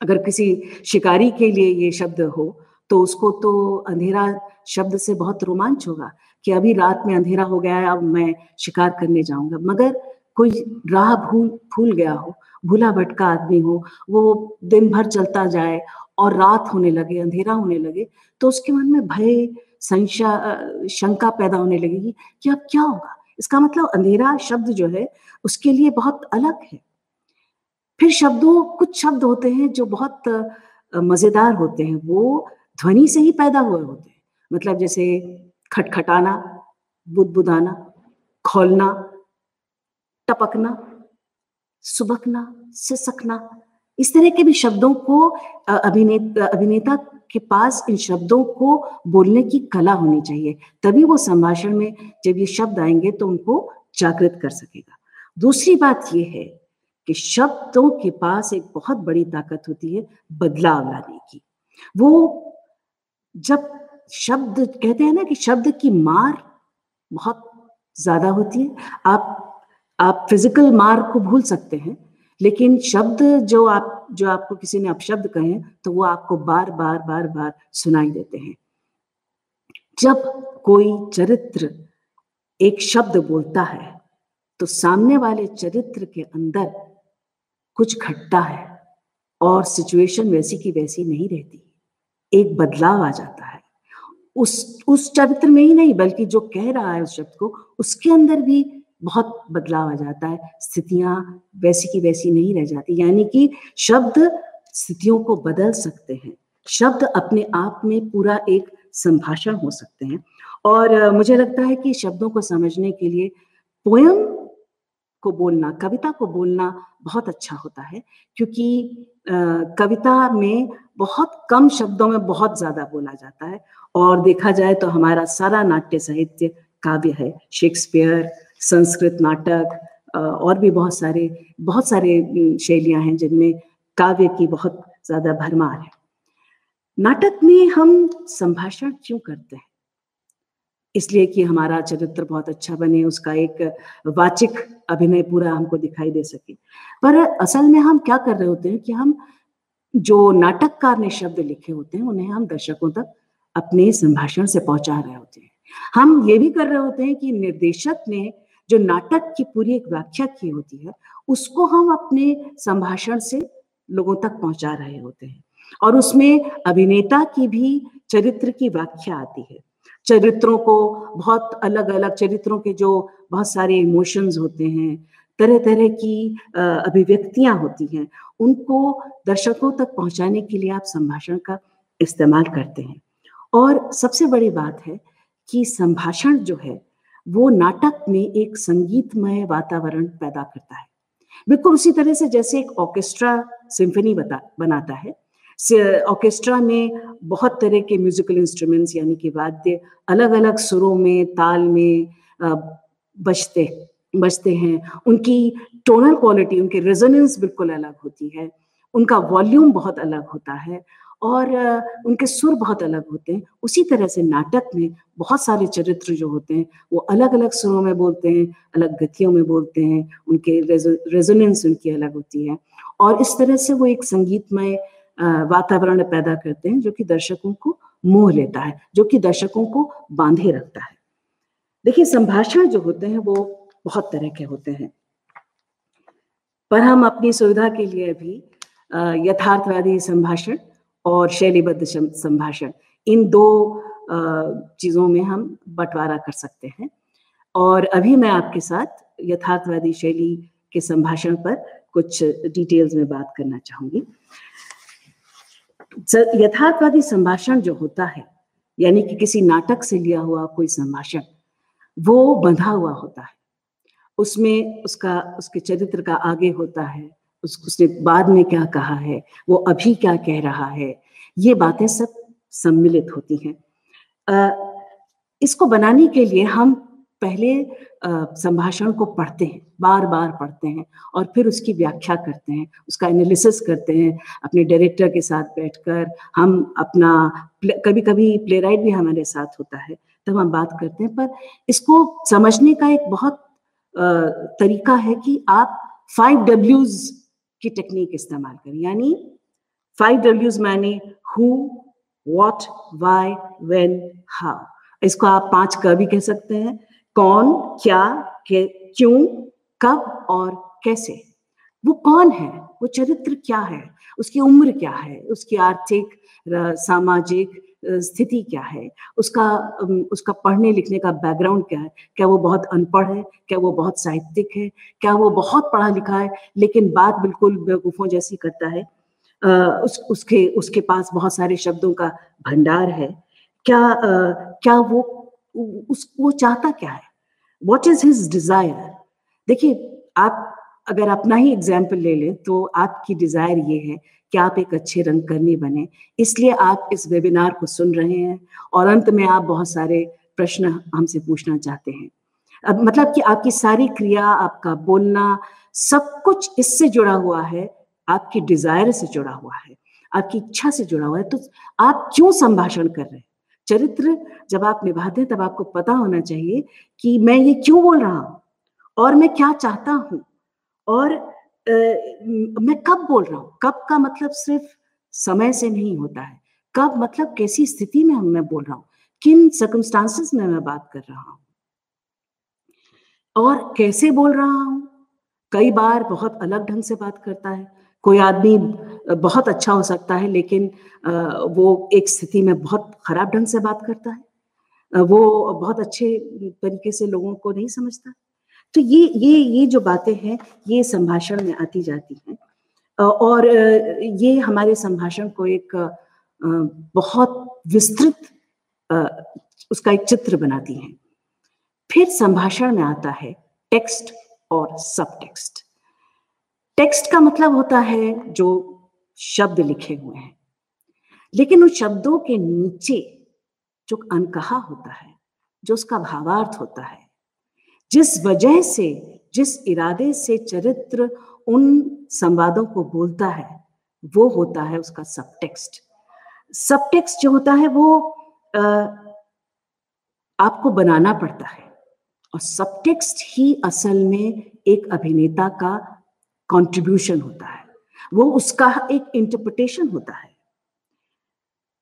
अगर किसी शिकारी के लिए ये शब्द हो तो उसको तो अंधेरा शब्द से बहुत रोमांच होगा कि अभी रात में अंधेरा हो गया है, अब मैं शिकार करने जाऊँगा। मगर कोई राह भूल भूल गया हो, भूला भटका आदमी हो, वो दिन भर चलता जाए और रात होने लगे, अंधेरा होने लगे तो उसके मन में भय, संशा शंका पैदा होने लगेगी कि अब क्या होगा? इसका मतलब अंधेरा शब्द जो है, उसके लिए बहुत अलग है। फिर शब्दों, कुछ शब्द होते हैं जो बहुत मज़ेदार होते हैं। वो ध्वनि से ही पैदा हुए होते हैं। मतलब जैसे खटखटाना, बुदबुदाना, खोलना, टपकना, सुबकना, सिसकना। इस तरह के भी शब्दों को अभिनेता अभिनेता के पास इन शब्दों को बोलने की कला होनी चाहिए। तभी वो संभाषण में जब ये शब्द आएँगे तो उनको जागृत कर सकेगा। दूसरी बात यह है कि शब्दों के पास एक बहुत बड़ी ताकत होती है बदलाव लाने की। वो जब शब्द कहते हैं ना कि शब्द की मार बहुत ज़्यादा होती है, आप आप फ़िज़िकल मार को भूल सकते हैं, लेकिन शब्द जो आप, जो आपको किसी ने अपशब्द कहे तो वो आपको बार बार बार बार सुनाई देते हैं। जब कोई चरित्र एक शब्द बोलता है तो सामने वाले चरित्र के अंदर कुछ घटता है और सिचुएशन वैसी की वैसी नहीं रहती। एक बदलाव आ जाता है। उस उस चरित्र में ही नहीं, बल्कि जो कह रहा है उस शब्द को, उसके अंदर भी बहुत बदलाव आ जाता है। स्थितियाँ वैसी की वैसी नहीं रह जाती। यानी कि शब्द स्थितियों को बदल सकते हैं। शब्द अपने आप में पूरा एक संभाषण हो सकते हैं। और मुझे लगता है कि शब्दों को समझने के लिए पोयम को बोलना, कविता को बोलना बहुत अच्छा होता है, क्योंकि कविता में बहुत कम शब्दों में बहुत ज़्यादा बोला जाता है और देखा जाए तो हमारा सारा नाट्य साहित्य काव्य है शेक्सपियर संस्कृत नाटक और भी बहुत सारे बहुत सारे शैलियाँ हैं जिनमें काव्य की बहुत ज़्यादा भरमार है। नाटक में हम संभाषण क्यों करते हैं? इसलिए कि हमारा चरित्र बहुत अच्छा बने, उसका एक वाचिक अभिनय पूरा हमको दिखाई दे सके। पर असल में हम क्या कर रहे होते हैं कि हम जो नाटककार ने शब्द लिखे होते हैं, उन्हें हम दर्शकों तक अपने संभाषण से पहुँचा रहे होते हैं। हम ये भी कर रहे होते हैं कि निर्देशक ने जो नाटक की पूरी एक व्याख्या की होती है, उसको हम अपने संभाषण से लोगों तक पहुँचा रहे होते हैं। और उसमें अभिनेता की भी चरित्र की व्याख्या आती है। चरित्रों को बहुत अलग अलग चरित्रों के जो बहुत सारे इमोशंस होते हैं तरह तरह की अभिव्यक्तियाँ होती हैं, उनको दर्शकों तक पहुँचाने के लिए आप संभाषण का इस्तेमाल करते हैं। और सबसे बड़ी बात है कि संभाषण जो है, वो नाटक में एक संगीतमय वातावरण पैदा करता है। बिल्कुल उसी तरह से जैसे एक ऑर्केस्ट्रा सिम्फनी बता, बनाता है ऑर्केस्ट्रा में बहुत तरह के म्यूजिकल इंस्ट्रूमेंट्स यानी कि वाद्य अलग अलग सुरों में, ताल में बजते बजते हैं। उनकी टोनल क्वालिटी उनकी रेजोनेंस बिल्कुल अलग होती है। उनका वॉल्यूम बहुत अलग होता है और उनके सुर बहुत अलग होते हैं। उसी तरह से नाटक में बहुत सारे चरित्र जो होते हैं, वो अलग अलग सुरों में बोलते हैं, अलग गतियों में बोलते हैं। उनके रेजोनेंस उनकी अलग होती है। और इस तरह से वो एक संगीतमय वातावरण पैदा करते हैं, जो कि दर्शकों को मोह लेता है, जो कि दर्शकों को बांधे रखता है। देखिए, संभाषण जो होते हैं, वो बहुत तरह के होते हैं। पर हम अपनी सुविधा के लिए भी यथार्थवादी संभाषण और शैलीबद्ध संभाषण, इन दो चीज़ों में हम बंटवारा कर सकते हैं। और अभी मैं आपके साथ यथार्थवादी शैली के संभाषण पर कुछ डिटेल्स में बात करना चाहूँगी। यथार्थवादी संभाषण जो होता है, यानी कि किसी नाटक से लिया हुआ कोई संभाषण, वो बंधा हुआ होता है। उसमें उसका, उसके चरित्र का आगे होता है, उस, उसने बाद में क्या कहा है, वो अभी क्या कह रहा है, ये बातें सब सम्मिलित होती हैं। इसको बनाने के लिए हम पहले संभाषण को पढ़ते हैं बार बार पढ़ते हैं और फिर उसकी व्याख्या करते हैं, उसका एनालिसिस करते हैं, अपने डायरेक्टर के साथ बैठकर हम अपना कभी कभी प्ले भी हमारे साथ होता है, तब हम बात करते हैं, पर इसको समझने का एक बहुत तरीका है कि आप फाइव डब्ल्यूज की टेक्निक इस्तेमाल करें, यानी फाइव डब्ल्यूज माने who what why when how इसको आप पाँच क भी कह सकते हैं कौन, क्या क्यों, कब और कैसे? वो कौन है? वो चरित्र क्या है? उसकी उम्र क्या है? उसकी आर्थिक सामाजिक स्थिति क्या है? उसका उसका पढ़ने लिखने का बैकग्राउंड क्या है? क्या वो बहुत अनपढ़ है? क्या वो बहुत साहित्यिक है? क्या वो बहुत पढ़ा लिखा है? लेकिन बात बिल्कुल बेवकूफ़ों जैसी करता है। उस, उसके उसके पास बहुत सारे शब्दों का भंडार है। क्या क्या वो उस, वो चाहता क्या है? वॉट इज़ हिज डिज़ायर देखिए, आप अगर अपना ही एग्ज़ाम्पल ले लें तो आपकी डिज़ायर ये है कि आप एक अच्छे रंगकर्मी बने। इसलिए आप इस वेबिनार को सुन रहे हैं और अंत में आप बहुत सारे प्रश्न हमसे पूछना चाहते हैं। अब मतलब कि आपकी सारी क्रिया, आपका बोलना, सब कुछ इससे जुड़ा हुआ है, आपकी डिज़ायर से जुड़ा हुआ है, आपकी इच्छा से जुड़ा हुआ है तो आप क्यों संभाषण कर रहे हैं? चरित्र जब आप निभाते हैं तब आपको पता होना चाहिए कि मैं ये क्यों बोल रहा हूँ? और मैं क्या चाहता हूँ? और आ, मैं कब बोल रहा हूँ? कब का मतलब सिर्फ़ समय से नहीं होता है। कब मतलब कैसी स्थिति में मैं बोल रहा हूँ? किन सर्कमस्टांसिस में मैं बात कर रहा हूँ? और कैसे बोल रहा हूँ? कई बार बहुत अलग ढंग से बात करता है। कोई आदमी बहुत अच्छा हो सकता है, लेकिन वो एक स्थिति में बहुत खराब ढंग से बात करता है। वो बहुत अच्छे तरीके से लोगों को नहीं समझता। तो ये ये ये जो बातें हैं, ये संभाषण में आती जाती हैं। और ये हमारे संभाषण को एक बहुत विस्तृत उसका एक चित्र बनाती हैं। फिर संभाषण में आता है टेक्स्ट और सब टेक्स्ट टेक्स्ट का मतलब होता है जो शब्द लिखे हुए हैं। लेकिन उन शब्दों के नीचे जो अनकहा होता है जो उसका भावार्थ होता है जिस वजह से जिस इरादे से चरित्र उन संवादों को बोलता है वो होता है उसका सब टेक्स्ट सब टेक्स्ट जो होता है वो आ, आपको बनाना पड़ता है। और सब टेक्स्ट ही असल में एक अभिनेता का कंट्रीब्यूशन होता है। वो उसका एक इंटरप्रिटेशन होता है।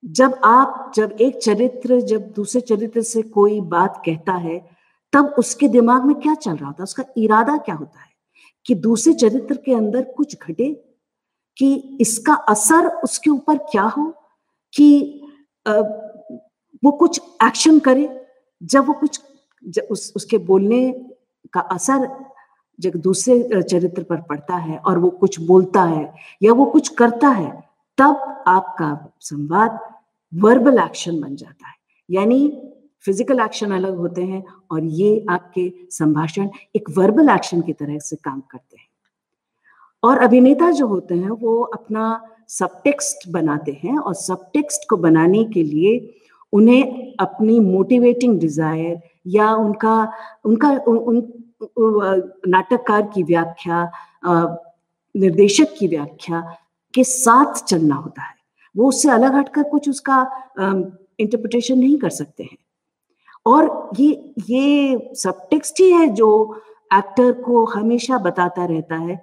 जब आप, जब एक चरित्र, जब दूसरे चरित्र से कोई बात कहता है, तब उसके दिमाग में क्या चल रहा होता है? उसका इरादा क्या होता है? कि दूसरे चरित्र के अंदर कुछ घटे? कि इसका असर उसके ऊपर क्या हो? कि वो कुछ एक्शन करे? जब वो कुछ, जब उस, उसके बोलने का असर जब दूसरे चरित्र पर पड़ता है और वो कुछ बोलता है या वो कुछ करता है तब आपका संवाद वर्बल एक्शन बन जाता है। यानी फ़िज़िकल एक्शन अलग होते हैं और ये आपके संभाषण एक वर्बल एक्शन की तरह से काम करते हैं। और अभिनेता जो होते हैं वो अपना सब टेक्स्ट बनाते हैं और सब टेक्स्ट को बनाने के लिए उन्हें अपनी मोटिवेटिंग डिज़ायर या उनका उनका उन, नाटककार की व्याख्या निर्देशक की व्याख्या के साथ चलना होता है। वो उससे अलग हटकर कुछ उसका इंटरप्रिटेशन नहीं कर सकते हैं। और ये ये सब टेक्स्ट ही है जो एक्टर को हमेशा बताता रहता है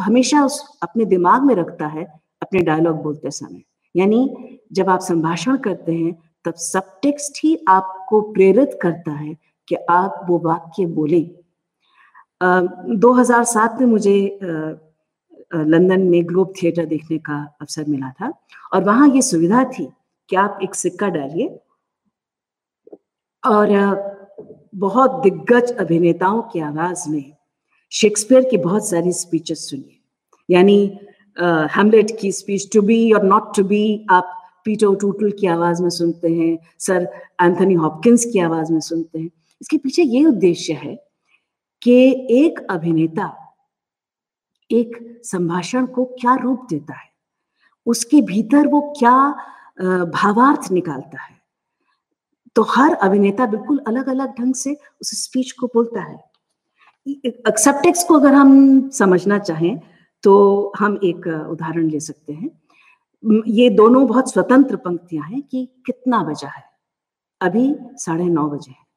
हमेशा उस अपने दिमाग में रखता है, अपने डायलॉग बोलते समय। यानी जब आप संभाषण करते हैं, तब सब टेक्स्ट ही आपको प्रेरित करता है कि आप वो वाक्य बोले। 2007 में मुझे लंदन में ग्लोब थिएटर देखने का अवसर मिला था और वहाँ ये सुविधा थी कि आप एक सिक्का डालिए और बहुत दिग्गज अभिनेताओं की आवाज़ में शेक्सपियर की बहुत सारी स्पीचेस सुनिए। यानी हेमलेट की स्पीच टू बी और नॉट टू बी आप पीटर टूटल की आवाज़ में सुनते हैं सर एंथनी हॉपकिंस की आवाज़ में सुनते हैं। इसके पीछे ये उद्देश्य है कि एक अभिनेता एक संभाषण को क्या रूप देता है? उसके भीतर वो क्या भावार्थ निकालता है? तो हर अभिनेता बिल्कुल अलग अलग ढंग से उस स्पीच को बोलता है। सबटेक्स को अगर हम समझना चाहें तो हम एक उदाहरण ले सकते हैं। ये दोनों बहुत स्वतंत्र पंक्तियाँ हैं कि कितना बजा है? अभी साढ़े नौ बजे है।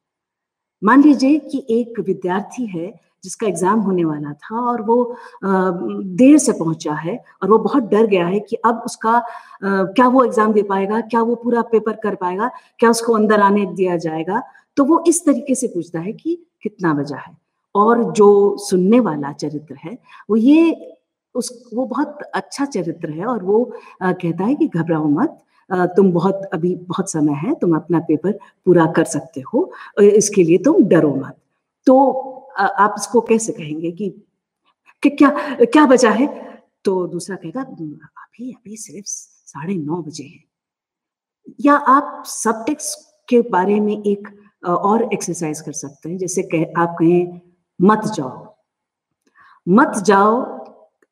मान लीजिए कि एक विद्यार्थी है जिसका एग्ज़ाम होने वाला था और वो देर से पहुँचा है और वो बहुत डर गया है कि अब उसका क्या वो एग्ज़ाम दे पाएगा, क्या वो पूरा पेपर कर पाएगा, क्या उसको अंदर आने दिया जाएगा। तो वो इस तरीके से पूछता है कि कितना बजा है? और जो सुनने वाला चरित्र है, वो ये उस, वो बहुत अच्छा चरित्र है और वो कहता है कि घबराओ मत। तुम बहुत अभी बहुत समय है तुम अपना पेपर पूरा कर सकते हो इसके लिए तुम डरो मत। तो आप इसको कैसे कहेंगे कि, कि क्या क्या बचा है? तो दूसरा कहेगा अभी अभी सिर्फ़ साढ़े नौ बजे है। या आप सब टेक्स्ट के बारे में एक और एक्सरसाइज कर सकते हैं जैसे कह आप कहें मत जाओ। मत जाओ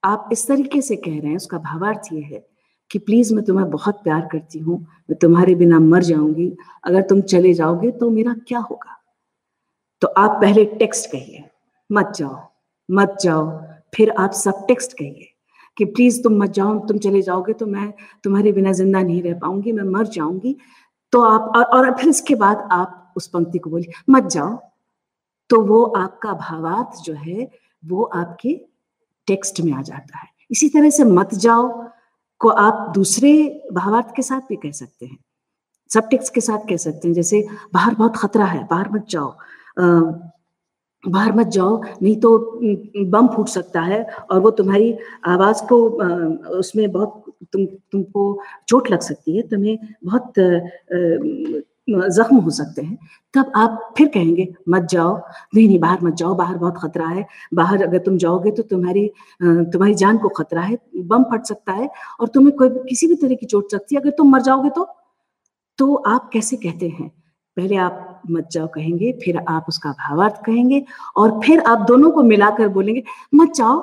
आप इस तरीके से कह रहे हैं उसका भावार्थ ये है कि प्लीज़ मैं तुम्हें बहुत प्यार करती हूँ, मैं तुम्हारे बिना मर जाऊँगी। अगर तुम चले जाओगे तो मेरा क्या होगा? तो आप पहले टेक्स्ट कहिए, मत जाओ मत जाओ। फिर आप सब टेक्स्ट कहिए कि प्लीज़ तुम मत जाओ, तुम चले जाओगे तो मैं तुम्हारे बिना ज़िंदा नहीं रह पाऊँगी, मैं मर जाऊँगी। तो आप, और फिर इसके बाद आप उस पंक्ति को बोलिए, मत जाओ। तो वो आपका भावार्थ जो है, वो आपके टेक्स्ट में आ जाता है। इसी तरह से मत जाओ को आप दूसरे भावार्थ के साथ भी कह सकते हैं। सब टिक्स के साथ कह सकते हैं, जैसे, बाहर बहुत खतरा है, बाहर मत जाओ। बाहर मत जाओ, नहीं तो बम फूट सकता है और वो तुम्हारी आवाज़ को उसमें बहुत, तुम, तुमको चोट लग सकती है। तुम्हें बहुत जख्म हो सकते हैं। तब आप फिर कहेंगे, मत जाओ। नहीं नहीं, बाहर मत जाओ, बाहर बहुत खतरा है। बाहर अगर तुम जाओगे तो तुम्हारी तुम्हारी जान को खतरा है, बम फट सकता है और तुम्हें कोई किसी भी तरह की चोट सकती है। अगर तुम मर जाओगे तो तो आप कैसे कहते हैं? पहले आप मत जाओ कहेंगे, फिर आप उसका भावार्थ कहेंगे और फिर आप दोनों को मिलाकर बोलेंगे, मत जाओ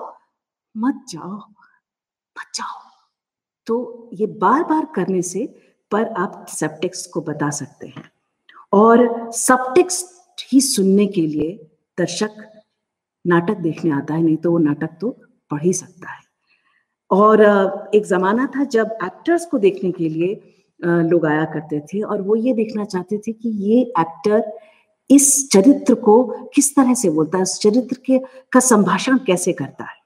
मत जाओ मत जाओ। तो ये बार बार करने से पर आप सबटेक्स्ट को बता सकते हैं। और सबटेक्स्ट ही सुनने के लिए दर्शक नाटक देखने आता है, नहीं तो वो नाटक तो पढ़ ही सकता है। और एक जमाना था जब एक्टर्स को देखने के लिए लोग आया करते थे और वो ये देखना चाहते थे कि ये एक्टर इस चरित्र को किस तरह से बोलता है, उस चरित्र के, का संभाषण कैसे करता है।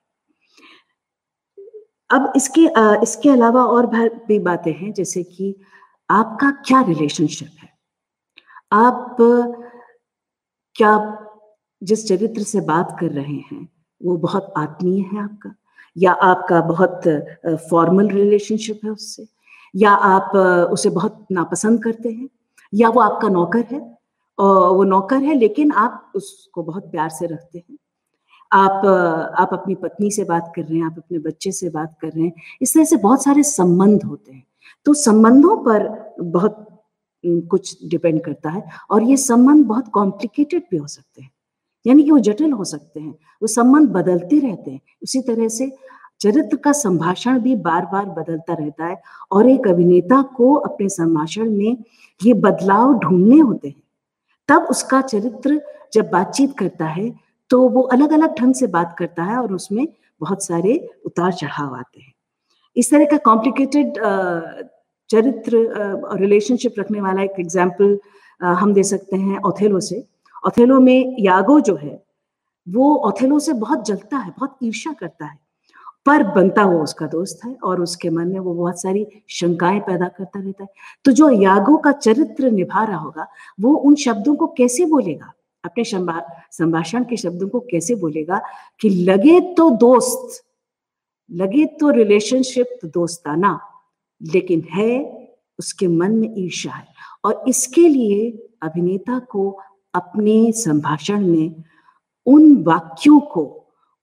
अब इसके आ, इसके अलावा और भी बातें हैं जैसे कि आपका क्या रिलेशनशिप है? आप क्या जिस चरित्र से बात कर रहे हैं वो बहुत आत्मीय है आपका? या आपका बहुत फॉर्मल रिलेशनशिप है उससे? या आप उसे बहुत नापसंद करते हैं? या वो आपका नौकर है? और वो नौकर है लेकिन आप उसको बहुत प्यार से रखते हैं। आप आप अपनी पत्नी से बात कर रहे हैं, आप अपने बच्चे से बात कर रहे हैं, इस तरह से बहुत सारे संबंध होते हैं। तो संबंधों पर बहुत कुछ डिपेंड करता है और ये संबंध बहुत कॉम्प्लिकेटेड भी हो सकते हैं। यानी कि वो जटिल हो सकते हैं, वो संबंध बदलते रहते हैं। उसी तरह से चरित्र का संभाषण भी बार बार बदलता रहता है और एक अभिनेता को अपने संभाषण में ये बदलाव ढूँढने होते हैं। तब उसका चरित्र जब बातचीत करता है तो वो अलग अलग ढंग से बात करता है और उसमें बहुत सारे उतार चढ़ाव आते हैं। इस तरह का कॉम्प्लिकेटेड चरित्र रिलेशनशिप रखने वाला एक एग्ज़ाम्पल हम दे सकते हैं ओथेलो से। ओथेलो में यागो जो है, वो ओथेलो से बहुत जलता है, बहुत ईर्ष्या करता है। पर बनता वो उसका दोस्त है और उसके मन में वो बहुत सारी शंकाएँ पैदा करता रहता है। तो जो यागो का चरित्र निभा रहा होगा, वो उन शब्दों को कैसे बोलेगा? अपने संभाषण के शब्दों को कैसे बोलेगा कि लगे तो दोस्त, लगे तो रिलेशनशिप तो दोस्ताना, लेकिन है उसके मन में ईर्षा है। और इसके लिए अभिनेता को अपने संभाषण में उन वाक्यों को,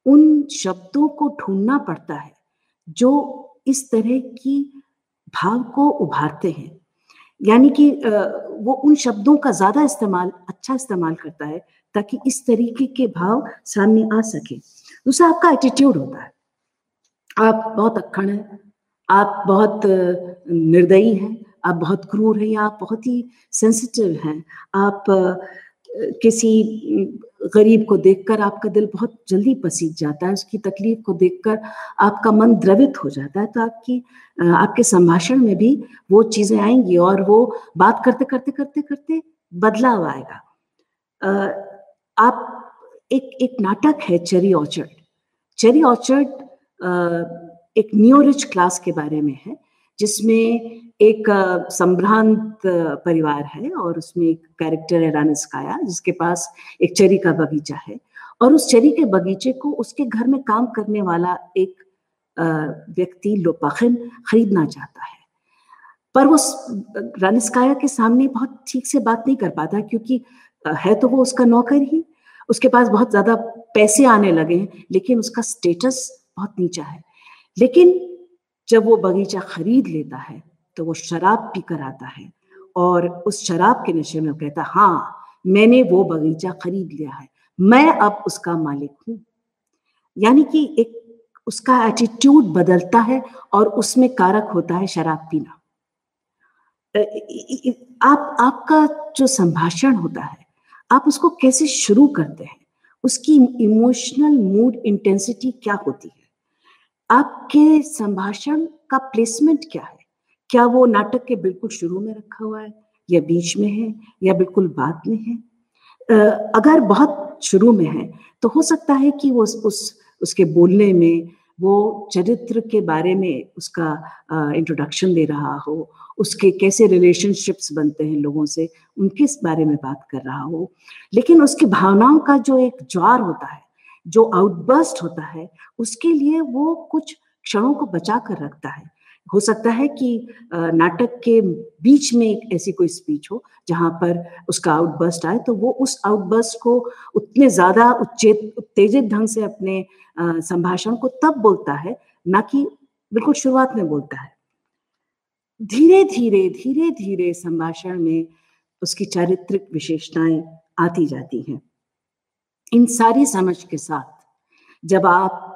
उन शब्दों को ढूंढना पड़ता है जो इस तरह की भाव को उभारते हैं। यानी कि वो उन शब्दों का ज़्यादा इस्तेमाल अच्छा इस्तेमाल करता है ताकि इस तरीके के भाव सामने आ सके। दूसरा आपका एटीट्यूड होता है। आप बहुत अक्खड़ है, आप बहुत निर्दयी हैं, आप बहुत क्रूर हैं या आप बहुत ही सेंसिटिव हैं, आप किसी गरीब को देखकर आपका दिल बहुत जल्दी पसीज जाता है, उसकी तकलीफ़ को देखकर आपका मन द्रवित हो जाता है तो आपकी आपके संभाषण में भी वो चीज़ें आएँगी और वो बात करते करते करते करते बदलाव आएगा। आप एक एक नाटक है चेरी ऑर्चर्ड। चेरी ऑर्चर्ड एक न्यू रिच क्लास के बारे में है, जिसमें एक संभ्रांत परिवार है और उसमें एक कैरेक्टर है रानिस्काया जिसके पास एक चेरी का बगीचा है और उस चेरी के बगीचे को उसके घर में काम करने वाला एक व्यक्ति लोपाखिन खरीदना चाहता है। पर वो रानिस्काया के सामने बहुत ठीक से बात नहीं कर पाता क्योंकि है तो वो उसका नौकर ही, उसके पास बहुत ज़्यादा पैसे आने लगे हैं, लेकिन उसका स्टेटस बहुत नीचा है। लेकिन जब वो बगीचा खरीद लेता है तो वो शराब पी कर आता है। और उस शराब के नशे में वो कहता हाँ मैंने वो बगीचा खरीद लिया है। मैं अब उसका मालिक हूँ। यानी कि एक उसका एटीट्यूड बदलता है और उसमें कारक होता है शराब पीना। आप, आपका जो संभाषण होता है, आप उसको कैसे शुरू करते हैं? उसकी इमोशनल मूड इंटेंसिटी क्या होती है? आपके संभाषण का प्लेसमेंट क्या है? क्या वो नाटक के बिल्कुल शुरू में रखा हुआ है या बीच में है या बिल्कुल बाद में है? अगर बहुत शुरू में है तो हो सकता है कि वो उस उसके बोलने में, वो चरित्र के बारे में उसका इंट्रोडक्शन दे रहा हो, उसके कैसे रिलेशनशिप्स बनते हैं लोगों से, उनके इस बारे में बात कर रहा हो। लेकिन उसकी भावनाओं का जो एक ज्वार होता है, जो आउटबर्स्ट होता है, उसके लिए वो कुछ क्षणों को बचा कर रखता है। हो सकता है कि नाटक के बीच में एक ऐसी कोई स्पीच हो, जहाँ पर उसका आउटबर्स्ट आए तो वो उस आउटबर्स्ट को उतने ज़्यादा उत्तेजित ढंग से अपने संभाषण को तब बोलता है, ना कि बिल्कुल शुरुआत में बोलता है। धीरे धीरे धीरे धीरे संभाषण में उसकी चारित्रिक विशेषताएँ आती जाती हैं। इन सारी समझ के साथ, जब आप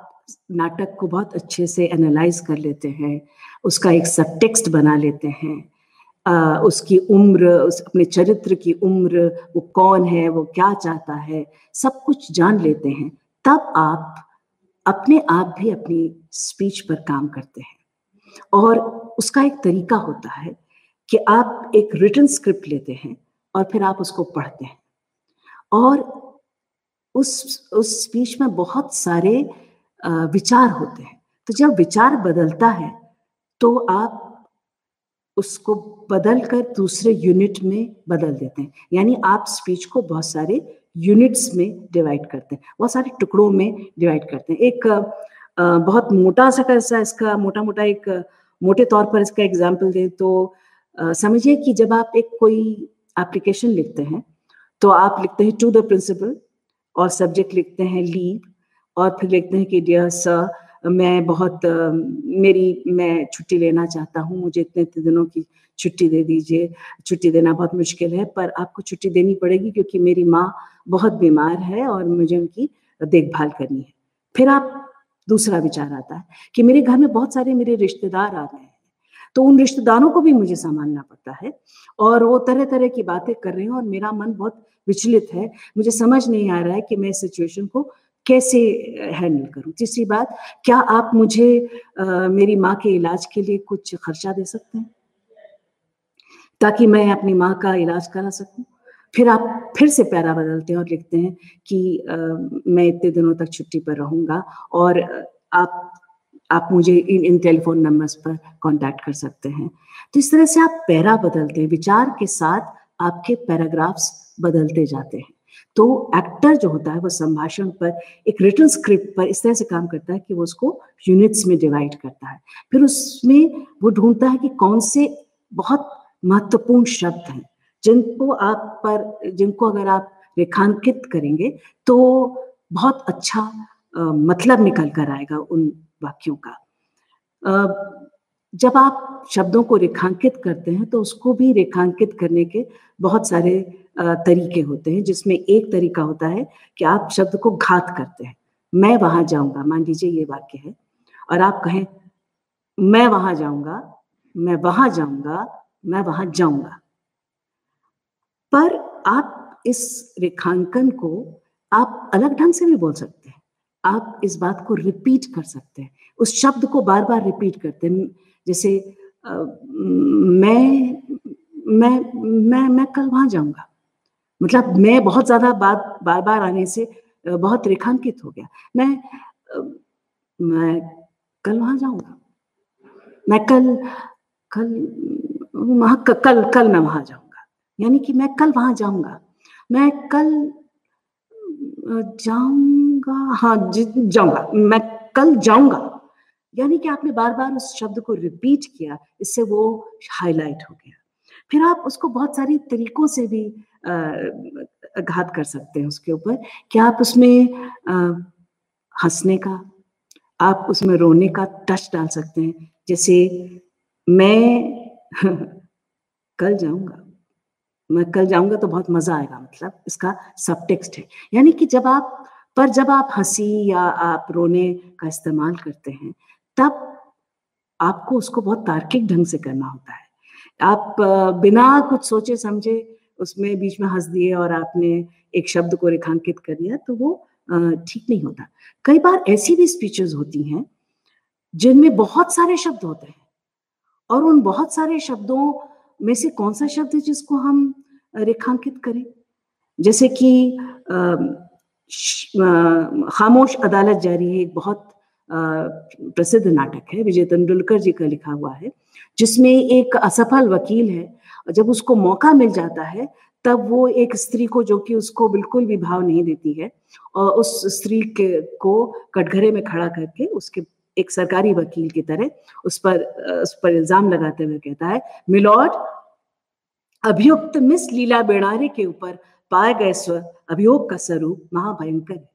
नाटक को बहुत अच्छे से एनालाइज कर लेते हैं उसका एक सब टेक्स्ट बना लेते हैं। आ, उसकी उम्र उस अपने चरित्र की उम्र वो कौन है वो क्या चाहता है सब कुछ जान लेते हैं। तब आप अपने आप भी अपनी स्पीच पर काम करते हैं। और उसका एक तरीका होता है कि आप एक रिटर्न स्क्रिप्ट लेते हैं और फिर आप उसको पढ़ते हैं। और उस उस स्पीच में बहुत सारे विचार होते हैं। तो जब विचार बदलता है तो आप उसको बदल कर दूसरे यूनिट में बदल देते हैं। यानी आप स्पीच को बहुत सारे यूनिट्स में डिवाइड करते हैं। बहुत सारे टुकड़ों में डिवाइड करते हैं। एक बहुत मोटा सा कैसा इसका मोटा मोटा एक मोटे तौर पर इसका एग्ज़ाम्पल दें तो समझिए कि जब आप एक कोई एप्लीकेशन लिखते हैं तो आप लिखते हैं टू द प्रिंसिपल और सब्जेक्ट लिखते हैं लीव और फिर लिखते हैं कि डियर सर मैं बहुत, मेरी, मैं छुट्टी लेना चाहता हूँ, मुझे इतने इतने दिनों की छुट्टी दे दीजिए। छुट्टी देना बहुत मुश्किल है, पर आपको छुट्टी देनी पड़ेगी क्योंकि मेरी माँ बहुत बीमार है और मुझे उनकी देखभाल करनी है। फिर आप, दूसरा विचार आता है कि मेरे घर में बहुत सारे मेरे रिश्तेदार आ गए हैं तो उन रिश्तेदारों को भी मुझे संभालना पड़ता है और वो तरह तरह की बातें कर रहे हैं और मेरा मन बहुत विचलित है। मुझे समझ नहीं आ रहा है कि मैं इस सिचुएशन को कैसे हैंडल करूँ? तीसरी बात क्या आप मुझे आ, मेरी माँ के इलाज के लिए कुछ खर्चा दे सकते हैं? ताकि मैं अपनी माँ का इलाज करा सकूँ? फिर आप फिर से पैरा बदलते हैं और लिखते हैं कि आ, मैं इतने दिनों तक छुट्टी पर रहूँगा और आप आप मुझे इन इन टेलीफोन नंबर्स पर कांटेक्ट कर सकते हैं। तो इस तरह से आप पैरा बदलते हैं विचार के साथ आपके पैराग्राफ्स बदलते जाते हैं। तो एक्टर जो होता है वो संभाषण पर एक रिटर्न स्क्रिप्ट पर इस तरह से काम करता है कि वो उसको यूनिट्स में डिवाइड करता है। फिर उसमें वो ढूंढता है कि कौन से बहुत महत्वपूर्ण शब्द हैं जिनको आप पर जिनको अगर आप रेखांकित करेंगे तो बहुत अच्छा आ, मतलब निकल कर आएगा उन वाक्यों का। आ, जब आप शब्दों को रेखांकित करते हैं तो उसको भी रेखांकित करने के बहुत सारे तरीके होते हैं, जिसमें एक तरीका होता है कि आप शब्द को घात करते हैं। मैं वहाँ जाऊँगा, मान लीजिए ये वाक्य है, और आप कहें, मैं वहाँ जाऊँगा, मैं वहाँ जाऊँगा, मैं वहाँ जाऊँगा। पर आप इस रेखांकन को आप अलग ढंग से भी बोल सकते हैं। आप इस बात को रिपीट कर सकते हैं। उस शब्द को बार बार रिपीट करते हैं। जैसे मैं मैं मैं मैं कल वहाँ जाऊँगा। मतलब मैं बहुत ज़्यादा बात बार बार आने से बहुत रेखांकित हो गया। मैं मैं कल वहाँ जाऊँगा। मैं कल कल, वहाँ कल कल मैं वहाँ जाऊँगा। यानी कि मैं कल वहाँ जाऊँगा। मैं कल जाऊँगा हाँ जाऊँगा। मैं कल जाऊँगा। यानी कि आपने बार बार उस शब्द को रिपीट किया, इससे वो हाईलाइट हो गया। फिर आप उसको बहुत सारी तरीकों से भी घात कर सकते हैं उसके ऊपर। कि आप उसमें हंसने का, आप उसमें रोने का टच डाल सकते हैं। जैसे, मैं *laughs* कल जाऊँगा। मैं कल जाऊँगा तो बहुत मज़ा आएगा मतलब इसका सब टेक्स्ट है। यानी कि जब आप, पर जब आप हँसी या आप रोने का इस्तेमाल करते हैं तब आपको उसको बहुत तार्किक ढंग से करना होता है। आप बिना कुछ सोचे समझे उसमें बीच में हंस दिए और आपने एक शब्द को रेखांकित कर दिया तो वो ठीक नहीं होता। कई बार ऐसी भी स्पीचेस होती हैं जिनमें बहुत सारे शब्द होते हैं और उन बहुत सारे शब्दों में से कौन सा शब्द है जिसको हम रेखांकित करें? जैसे कि खामोश अदालत जारी है, एक बहुत प्रसिद्ध नाटक है, विजय तेंदुलकर जी का लिखा हुआ है, जिसमें एक असफल वकील है जब उसको मौका मिल जाता है, तब वो एक स्त्री को, जो कि उसको बिल्कुल भी भाव नहीं देती है, और उस स्त्री के, को कटघरे में खड़ा करके उसके एक सरकारी वकील की तरह उस पर उस पर इल्ज़ाम लगाते हुए कहता है, मिलॉर्ड, अभियुक्त मिस लीला बेड़ारे के ऊपर पाए गए स्व, अभियोग का स्वरूप महाभयंकर है।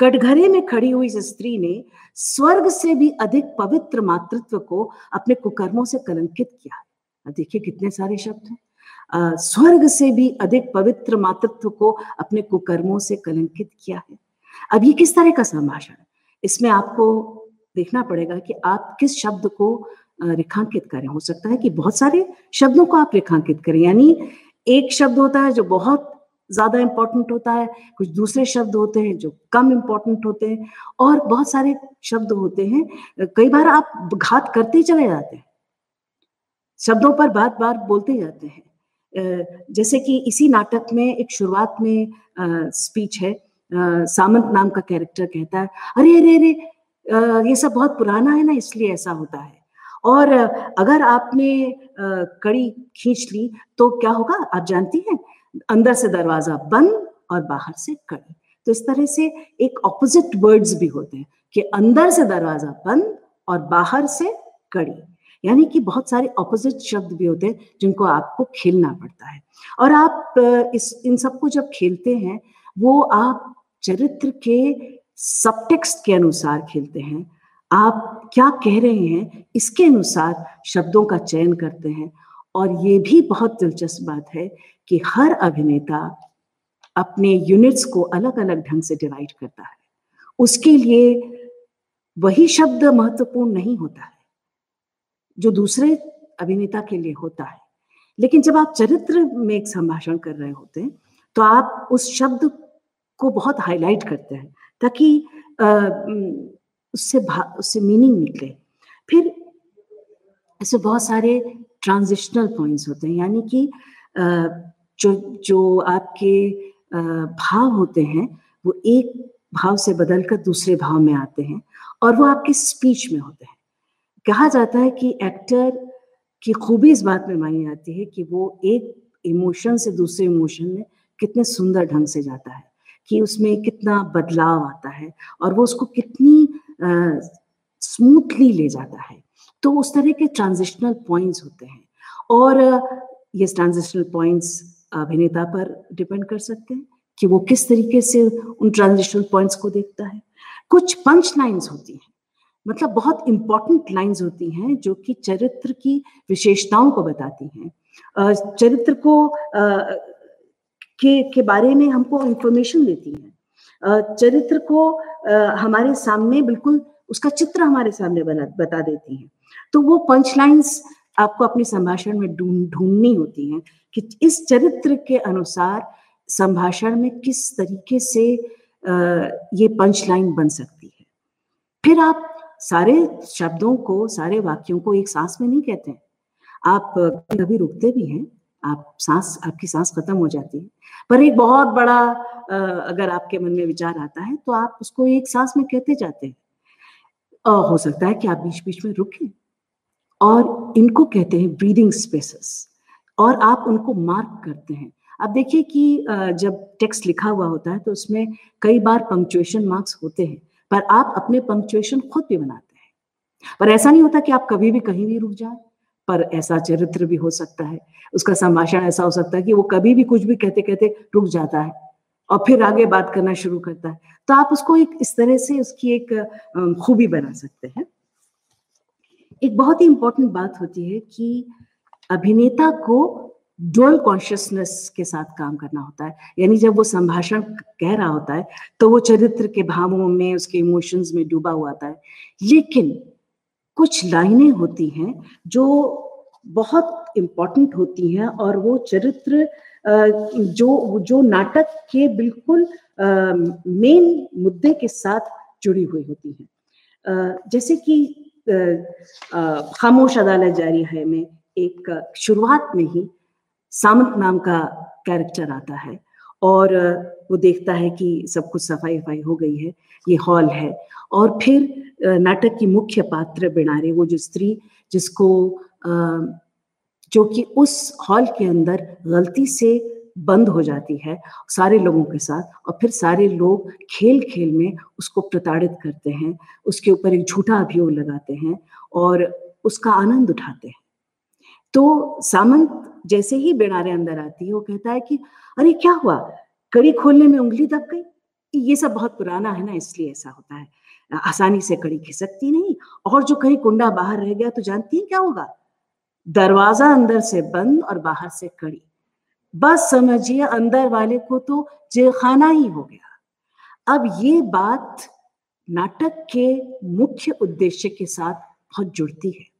कटघरे में खड़ी हुई इस स्त्री ने स्वर्ग से भी अधिक पवित्र मातृत्व को अपने कुकर्मों से कलंकित किया देखिए कितने सारे शब्द हैं। स्वर्ग से भी अधिक पवित्र मातृत्व को अपने कुकर्मों से कलंकित किया है। अब ये किस तरह का संभाषण इसमें आपको देखना पड़ेगा कि आप किस शब्द को रेखांकित करें। हो सकता है कि बहुत सारे शब्दों को आप रेखांकित करें। यानी एक शब्द होता है जो बहुत ज़्यादा इंपॉर्टेंट होता है। कुछ दूसरे शब्द होते हैं जो कम इंपॉर्टेंट होते हैं और बहुत सारे शब्द होते हैं। कई बार आप घात करते ही चले जाते हैं। शब्दों पर बार बार बोलते जाते हैं। जैसे कि इसी नाटक में एक शुरुआत में स्पीच है। सामंत नाम का कैरेक्टर कहता है, अरे अरे अरे ये सब बहुत पुराना है ना, इसलिए ऐसा होता है। और अगर आपने कड़ी खींच ली तो क्या होगा? आप जानती हैं? अंदर से दरवाज़ा बंद और बाहर से कड़ी। तो इस तरह से एक ऑपोजिट वर्ड्स भी होते हैं कि अंदर से दरवाज़ा बंद और बाहर से कड़ी। यानी कि बहुत सारे ऑपोजिट शब्द भी होते हैं जिनको आपको खेलना पड़ता है। और आप इस, इन सबको जब खेलते हैं, वो आप चरित्र के सबटेक्स्ट के अनुसार खेलते हैं। आप क्या कह रहे हैं, इसके अनुसार शब्दों का चयन करते हैं। और ये भी बहुत दिलचस्प बात है कि हर अभिनेता अपने यूनिट्स को अलग अलग ढंग से डिवाइड करता है। उसके लिए वही शब्द महत्वपूर्ण नहीं होता है, जो दूसरे अभिनेता के लिए होता है। लेकिन जब आप चरित्र में एक संभाषण कर रहे होते हैं तो आप उस शब्द को बहुत हाईलाइट करते हैं, ताकि उससे उससे मीनिंग निकले फिर ऐसे बहुत सारे ट्रांजिशनल पॉइंट्स होते हैं, यानी कि जो जो आपके भाव होते हैं, वो एक भाव से बदलकर दूसरे भाव में आते हैं और वो आपकी स्पीच में होते हैं। कहा जाता है कि एक्टर की खूबी इस बात में मानी जाती है कि वो एक इमोशन से दूसरे इमोशन में कितने सुंदर ढंग से जाता है, कि उसमें कितना बदलाव आता है और वो उसको कितनी स्मूथली ले जाता है। तो उस तरह के ट्रांजिशनल पॉइंट्स होते हैं और ये ट्रांजिशनल पॉइंट्स अभिनेता पर डिपेंड कर सकते हैं कि वो किस तरीके से उन ट्रांजिशनल पॉइंट्स को देखता है। कुछ पंच लाइन्स होती हैं मतलब बहुत इंपॉर्टेंट लाइंस होती हैं जो कि चरित्र की विशेषताओं को बताती हैं। चरित्र को के के बारे में हमको इंफॉर्मेशन देती हैं। चरित्र को हमारे सामने बिल्कुल उसका चित्र हमारे सामने बना, बता देती हैं। तो वो पंच लाइन्स आपको अपने संभाषण में ढूंढनी होती हैं। कि इस चरित्र के अनुसार संभाषण में किस तरीके से ये पंच लाइन बन सकती है। फिर आप सारे शब्दों को, सारे वाक्यों को एक सांस में नहीं कहते हैं। आप कभी रुकते भी हैं, आप सांस, आपकी सांस खत्म हो जाती है। पर एक बहुत बड़ा अगर आपके मन में विचार आता है तो आप उसको एक सांस में कहते जाते हैं। हो सकता है कि आप बीच बीच में रुकें और इनको कहते हैं ब्रीदिंग स्पेसेस और आप उनको मार्क करते हैं। अब देखिए कि जब टेक्स्ट लिखा हुआ होता है तो उसमें कई बार पंक्चुएशन मार्क्स होते हैं, पर आप अपने पंक्चुएशन खुद भी बनाते हैं। पर ऐसा नहीं होता कि आप कभी भी कहीं भी रुक जाए, पर ऐसा चरित्र भी हो सकता है, उसका संभाषण ऐसा हो सकता है कि वो कभी भी कुछ भी कहते कहते रुक जाता है और फिर आगे बात करना शुरू करता है। तो आप उसको एक, इस तरह से उसकी एक खूबी बना सकते हैं। एक बहुत ही इंपॉर्टेंट बात होती है कि अभिनेता को डुअल कॉन्शियसनेस के साथ काम करना होता है। यानी जब वो संभाषण कह रहा होता है तो वो चरित्र के भावों में, उसके इमोशंस में डूबा हुआ आता है। लेकिन कुछ लाइनें होती हैं जो बहुत इम्पोर्टेंट होती हैं और वो चरित्र जो जो नाटक के बिल्कुल मेन मुद्दे के साथ जुड़ी हुई होती हैं। जैसे कि खामोश अदालत जारी है में एक शुरुआत में ही सामंत नाम का कैरेक्टर आता है और वो देखता है कि सब कुछ सफ़ाई वफाई हो गई है, ये हॉल है। और फिर नाटक की मुख्य पात्र बिनारे वो जो स्त्री जिसको जो कि उस हॉल के अंदर गलती से बंद हो जाती है सारे लोगों के साथ और फिर सारे लोग खेल खेल में उसको प्रताड़ित करते हैं, उसके ऊपर एक झूठा अभियोग लगाते हैं और उसका आनंद उठाते हैं। तो सामंत जैसे ही बेनारे अंदर आती है, वो कहता है कि, अरे, क्या हुआ? कड़ी खोलने में उंगली दब गई? ये सब बहुत पुराना है ना, इसलिए ऐसा होता है। आसानी से कड़ी खिसकती नहीं, और जो कहीं कुंडा बाहर रह गया तो जानती है क्या होगा? दरवाज़ा अंदर से बंद और बाहर से कड़ी। बस समझिए, अंदर वाले को तो जेखाना ही हो गया। अब ये बात नाटक के मुख्य उद्देश्य के साथ बहुत जुड़ती है।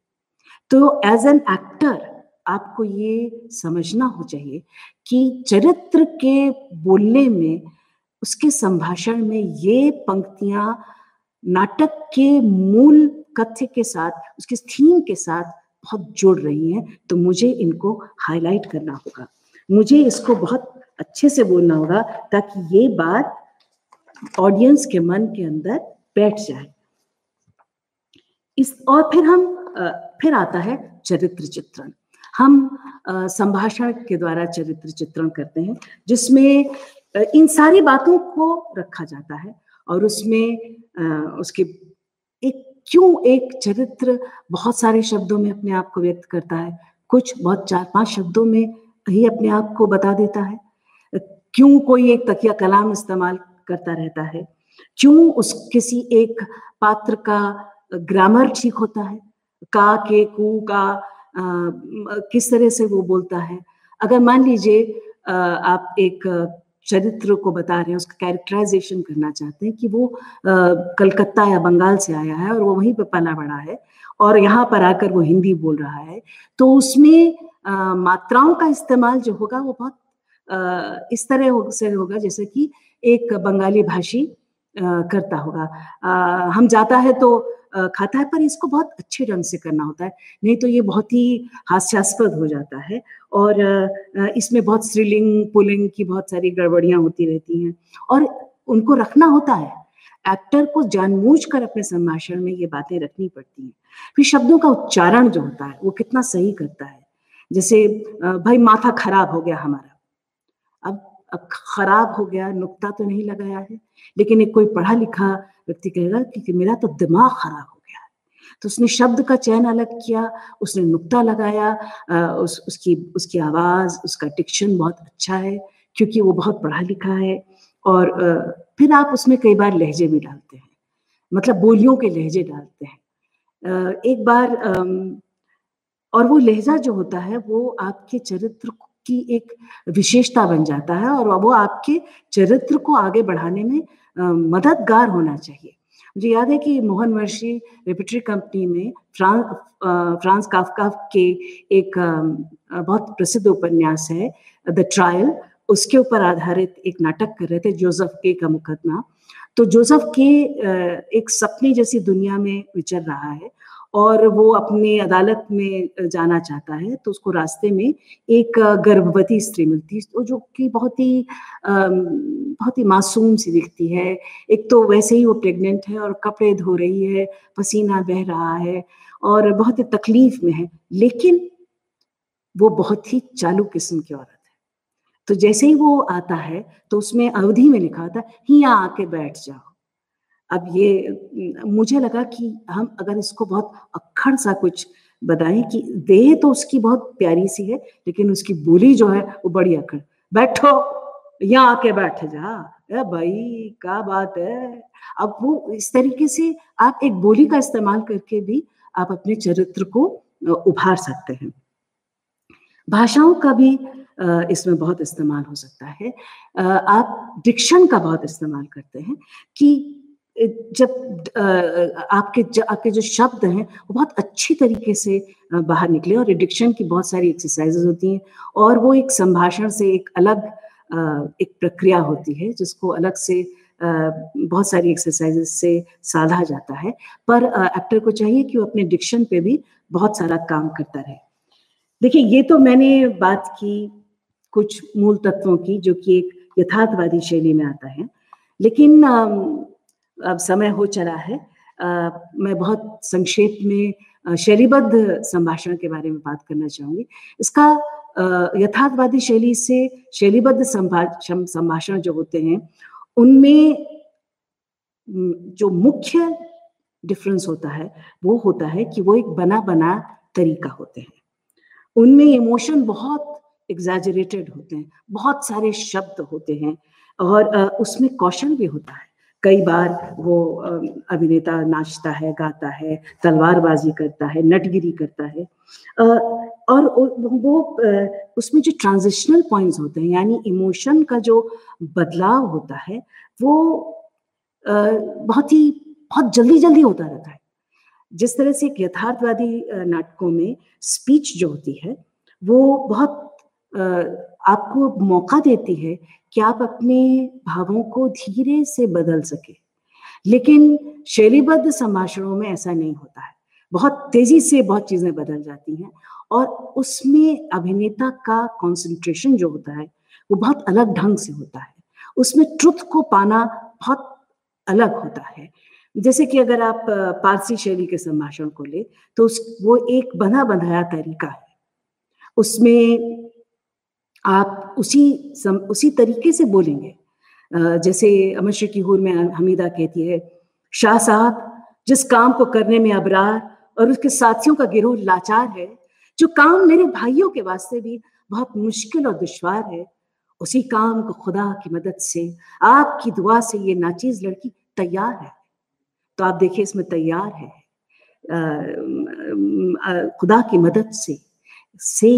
तो एज एन एक्टर आपको ये समझना हो चाहिए कि चरित्र के बोलने में, उसके संभाषण में ये पंक्तियाँ नाटक के मूल कथ्य के साथ, उसके थीम के साथ बहुत जुड़ रही हैं तो मुझे इनको हाईलाइट करना होगा। मुझे इसको बहुत अच्छे से बोलना होगा ताकि ये बात ऑडियंस के मन के अंदर बैठ जाए। इस, और फिर हम फिर आता है चरित्र चित्रण। हम संभाषण के द्वारा चरित्र चित्रण करते हैं, जिसमें इन सारी बातों को रखा जाता है और उसमें उसके एक, क्यों एक चरित्र बहुत सारे शब्दों में अपने आप को व्यक्त करता है, कुछ बहुत चार, पाँच शब्दों में ही अपने आप को बता देता है। क्यों कोई एक तकिया कलाम इस्तेमाल करता रहता है? क्यों उस किसी एक पात्र का ग्रामर ठीक होता है? का के कु का आ, किस तरह से वो बोलता है। अगर मान लीजिए आप एक चरित्र को बता रहे हैं उसका कैरेक्टराइजेशन करना चाहते हैं कि वो कलकत्ता या बंगाल से आया है और वो वहीं पर पला बड़ा है और यहाँ पर आकर वो हिंदी बोल रहा है तो उसमें आ, मात्राओं का इस्तेमाल जो होगा वो बहुत आ, इस तरह हो, से होगा जैसे कि एक बंगाली भाषी करता होगा। हम जाता है तो खाता है, पर इसको बहुत अच्छे ढंग से करना होता है। नहीं तो ये बहुत ही हास्यास्पद हो जाता है और इसमें बहुत स्त्रीलिंग पुलिंग की बहुत सारी गड़बड़ियाँ होती रहती हैं और उनको रखना होता है। एक्टर को जानबूझ कर अपने संभाषण में ये बातें रखनी पड़ती हैं। फिर शब्दों का उच्चारण जो होता है, वो कितना सही करता है। जैसे भाई, माथा खराब हो गया हमारा। अब खराब हो गया, नुकता तो नहीं लगाया है। लेकिन एक कोई पढ़ा लिखा व्यक्ति कहेगा कि मेरा तो दिमाग खराब हो गया है। तो उसने शब्द का चयन अलग किया, उसने नुक्ता लगाया उस, उसकी उसकी आवाज़, उसका डिक्शन बहुत अच्छा है, क्योंकि वो बहुत पढ़ा लिखा है। और फिर आप उसमें कई बार लहजे भी डालते हैं मतलब बोलियों के लहजे डालते हैं। एक बार और वो लहजा जो होता है, वो आपके चरित्र की एक विशेषता बन जाता है और वो आपके चरित्र को आगे बढ़ाने में मददगार होना चाहिए। मुझे याद है कि मोहन वर्षी रेपिटरी कंपनी में फ्रांस फ्रांस काफका के एक बहुत प्रसिद्ध उपन्यास है, द ट्रायल, उसके ऊपर आधारित एक नाटक कर रहे थे जोसेफ के का मुकदमा। तो जोसेफ के एक सपने जैसी दुनिया में विचर रहा है और वो अपने अदालत में जाना चाहता है तो उसको रास्ते में एक गर्भवती स्त्री मिलती है तो जो कि बहुत ही बहुत ही मासूम सी दिखती है। एक तो वैसे ही वो प्रेग्नेंट है और कपड़े धो रही है, पसीना बह रहा है और बहुत ही तकलीफ़ में है, लेकिन वो बहुत ही चालू किस्म की औरत है। तो जैसे ही वो आता है तो उसमें अवधि में लिखा था हिया आके बैठ जाओ। अब ये, मुझे लगा कि हम अगर इसको बहुत अक्खड़ सा कुछ बताएँ कि देह तो उसकी बहुत प्यारी सी है, लेकिन उसकी बोली जो है वो बड़ी अक्खड़ बैठो, यहाँ आके बैठ जा। ए भाई, क्या बात है? अब वो इस तरीके से आप एक बोली का इस्तेमाल करके भी आप अपने चरित्र को उभार सकते हैं। भाषाओं का भी इसमें बहुत इस्तेमाल हो सकता है। आप डिक्शन का बहुत इस्तेमाल करते हैं कि जब आपके आपके जो शब्द हैं, वो बहुत अच्छी तरीके से बाहर निकले और एडिक्शन की बहुत सारी एक्सरसाइजेज होती हैं और वो एक संभाषण से एक अलग एक प्रक्रिया होती है जिसको अलग से बहुत सारी एक्सरसाइजेज से साधा जाता है। पर एक्टर को चाहिए कि वो अपने डिक्शन पे भी बहुत सारा काम करता रहे। देखिए, ये तो मैंने बात की कुछ मूल तत्वों की जो कि एक यथार्थवादी शैली में आता है। लेकिन अब समय हो चला है। आ, मैं बहुत संक्षेप में शैलीबद्ध संभाषण के बारे में बात करना चाहूँगी। इसका यथार्थवादी शैली से शैलीबद्ध संभाषण जो होते हैं उनमें जो मुख्य डिफरेंस होता है वो होता है कि वो एक बना बना तरीका होते हैं। उनमें इमोशन बहुत एग्जैजरेटेड होते हैं बहुत सारे शब्द होते हैं और उसमें कौशल भी होता है। कई बार वो अभिनेता नाचता है, गाता है, तलवारबाजी करता है, नटगिरी करता है। और वो उसमें जो ट्रांजिशनल पॉइंट्स होते हैं, यानी इमोशन का जो बदलाव होता है, वो बहुत ही, बहुत जल्दी जल्दी होता रहता है। जिस तरह से एक यथार्थवादी नाटकों में स्पीच जो होती है, वो बहुत आपको मौका देती है कि आप अपने भावों को धीरे से बदल सके। लेकिन शैलीबद्ध संभाषणों में ऐसा नहीं होता है। बहुत तेज़ी से बहुत चीज़ें बदल जाती हैं और उसमें अभिनेता का कंसंट्रेशन जो होता है, वो बहुत अलग ढंग से होता है। उसमें ट्रुथ को पाना बहुत अलग होता है। जैसे कि अगर आप पारसी शैली के संभाषण को ले तो उस, वो एक बना बनाया तरीका है। उसमें आप उसी सम, उसी तरीके से बोलेंगे। जैसे अमर की हूर में हमीदा कहती है शाह साहब जिस काम को करने में अबरार और उसके साथियों का गिरोह लाचार है जो काम मेरे भाइयों के वास्ते भी बहुत मुश्किल और दुश्वार है उसी काम को खुदा की मदद से आपकी दुआ से ये नाचीज लड़की तैयार है। तो आप देखिए इसमें तैयार है। खुदा की मदद से से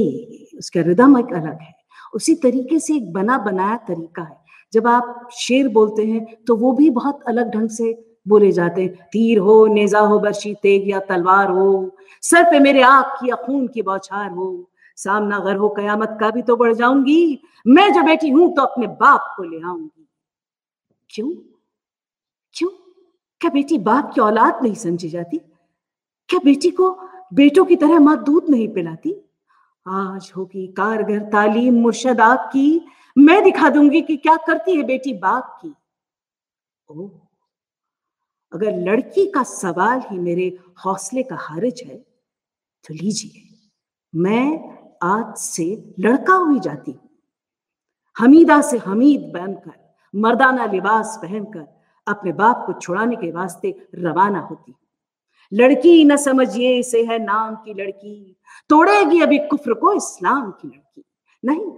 उसका रिदम एक अलग है। उसी तरीके से एक बना बनाया तरीका है। जब आप शेर बोलते हैं तो वो भी बहुत अलग ढंग से बोले जाते हैं। तीर हो, नेजा हो बर्शी तेग या तलवार हो, सर पे मेरे आग की या खून की बौछार हो, सामना अगर हो, कयामत का भी तो बढ़ जाऊँगी। मैं जो बेटी हूँ तो अपने बाप को ले आऊँगी। क्यों? क्यों? क्या बेटी बाप की औलाद नहीं समझी जाती? क्या बेटी को बेटों की तरह माँ दूध नहीं पिलाती? आज होगी कारगर तालीम मुर्शद आपकी। मैं दिखा दूँगी कि क्या करती है बेटी बाप की। ओ, अगर लड़की का सवाल ही मेरे हौसले का हारिज है तो लीजिए, मैं आज से लड़का हुई जाती हमीदा से हमीद बनकर, मर्दाना लिबास पहनकर, अपने बाप को छुड़ाने के वास्ते रवाना होती लड़की न समझिए इसे है नाम की लड़की। तोड़ेगी अभी कुफ्र को इस्लाम की लड़की। नहीं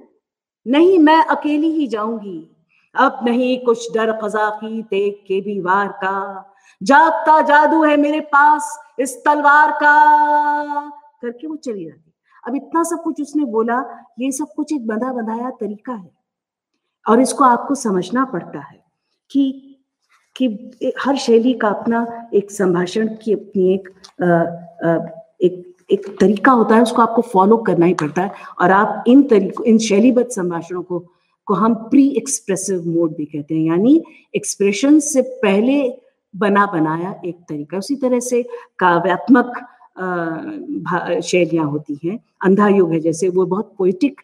नहीं मैं अकेली ही जाऊँगी। अब नहीं कुछ डर खजा की तेग के भी वार का। जागता जादू है मेरे पास इस तलवार का। करके वो चली जाती। अब इतना सब कुछ उसने बोला, ये सब कुछ एक बंधा बंधाया तरीका है। और इसको आपको समझना पड़ता है कि कि हर शैली का अपना एक संभाषण की अपनी एक आ, आ, एक एक तरीका होता है उसको आपको फॉलो करना ही पड़ता है। और आप इन तरीकों इन शैलीबद्ध संभाषणों को को हम प्री एक्सप्रेसिव मोड भी कहते हैं। यानी एक्सप्रेशन से पहले बना बनाया एक तरीका। उसी तरह से काव्यात्मक शैलियाँ होती हैं। अंधा युग है जैसे वो बहुत पोइटिक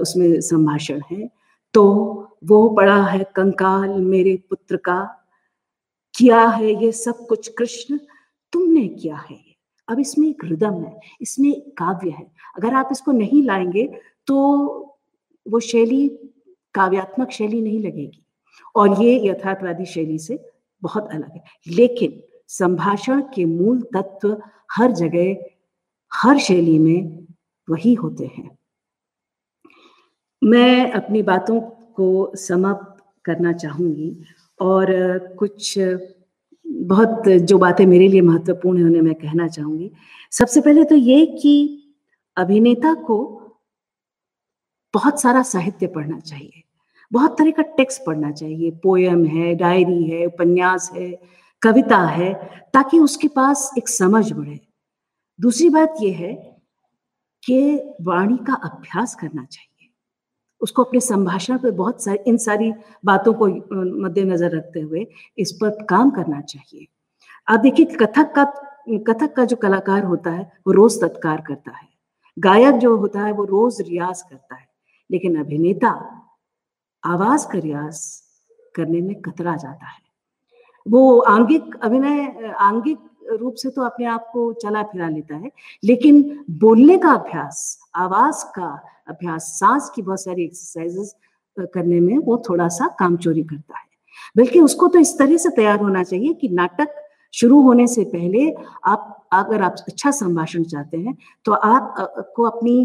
उसमें संभाषण है। तो वो पड़ा है कंकाल मेरे पुत्र का किया है ये सब कुछ कृष्ण? तुमने किया है अब इसमें एक रिदम है, इसमें एक काव्य है। अगर आप इसको नहीं लाएँगे तो वो शैली, काव्यात्मक शैली नहीं लगेगी। और ये यथार्थवादी शैली से बहुत अलग है। लेकिन संभाषण के मूल तत्व हर जगह, हर शैली में वही होते हैं। मैं अपनी बातों को समाप्त करना चाहूँगी। और कुछ बहुत जो बातें मेरे लिए महत्वपूर्ण है, उन्हें मैं कहना चाहूँगी। सबसे पहले तो ये कि अभिनेता को बहुत सारा साहित्य पढ़ना चाहिए। बहुत तरह का टेक्स्ट पढ़ना चाहिए। पोयम है, डायरी है, उपन्यास है, कविता है, ताकि उसके पास एक समझ बढ़े। दूसरी बात यह है कि वाणी का अभ्यास करना चाहिए। उसको अपने संभाषण पर बहुत सारी, इन सारी बातों को मद्देनजर रखते हुए इस पर काम करना चाहिए। अब देखिए, कथक का कथक का जो कलाकार होता है, वो रोज तत्कार करता है। गायक जो होता है, वो रोज रियाज करता है। लेकिन अभिनेता, आवाज़ का रियाज करने में कतरा जाता है। वो आंगिक अभिनय, आंगिक रूप से तो अपने आप को चला फिरा लेता है, लेकिन बोलने का अभ्यास, आवाज़ का अभ्यास, सांस की बहुत सारी एक्सरसाइजेस करने में वो थोड़ा सा काम चोरी करता है। बल्कि उसको तो इस तरह से तैयार होना चाहिए कि नाटक शुरू होने से पहले आप, अगर आप अच्छा संभाषण चाहते हैं तो आप को अपनी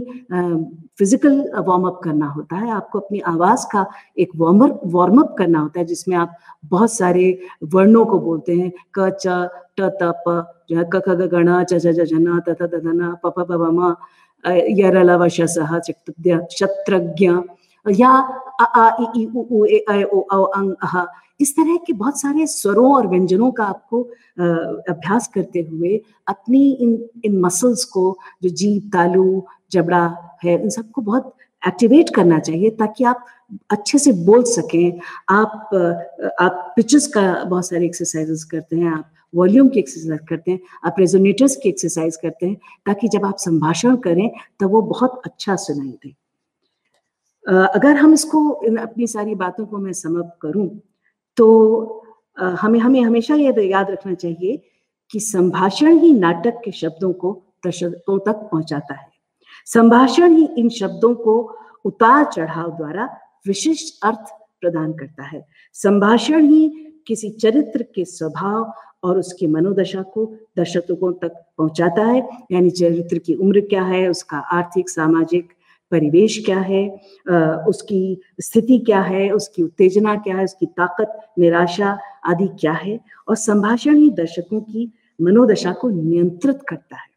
फ़िज़िकल वार्म अप करना होता है। आपको अपनी आवाज़ का एक वार्म वार्म अप करना होता है, जिसमें आप बहुत सारे वर्णों को बोलते हैं। क, च, ट, त, प, जो है, क, ख, ग गण च च, ज न, त थ द न, प प प म यरलव शसः शत्रज्ञ, या आ आ इ ई उ उ, ए ऐ ओ, औ अंग अह, इस तरह के बहुत सारे स्वरों और व्यंजनों का आपको अभ्यास करते हुए अपनी इन इन मसल्स को, जो जीव तालू, जबड़ा है, इन सबको बहुत एक्टिवेट करना चाहिए ताकि आप अच्छे से बोल सकें। आप आप पिचेस का बहुत सारे एक्सरसाइजेस करते हैं, आप वॉल्यूम की एक्सरसाइज करते हैं, आप रेजोनेटर्स की एक्सरसाइज करते हैं, ताकि जब आप संभाषण करें, तब वो बहुत अच्छा सुनाई दे। अगर हम इसको अपनी सारी बातों को मैं समअप करूँ तो हमें हमें हमेशा ये याद रखना चाहिए कि संभाषण ही नाटक के शब्दों को, दर्शकों तक पहुंचाता है। संभाषण ही इन शब्दों को उतार चढ़ाव द्वारा विशिष्ट अर्थ प्रदान करता है। संभाषण ही किसी चरित्र के स्वभाव और उसकी मनोदशा को दर्शकों तक पहुंचाता है। यानी चरित्र की उम्र क्या है, उसका आर्थिक, सामाजिक परिवेश क्या है उसकी स्थिति क्या है, उसकी उत्तेजना क्या है, उसकी ताकत, निराशा आदि क्या है, और संभाषण ही दर्शकों की मनोदशा को नियंत्रित करता है।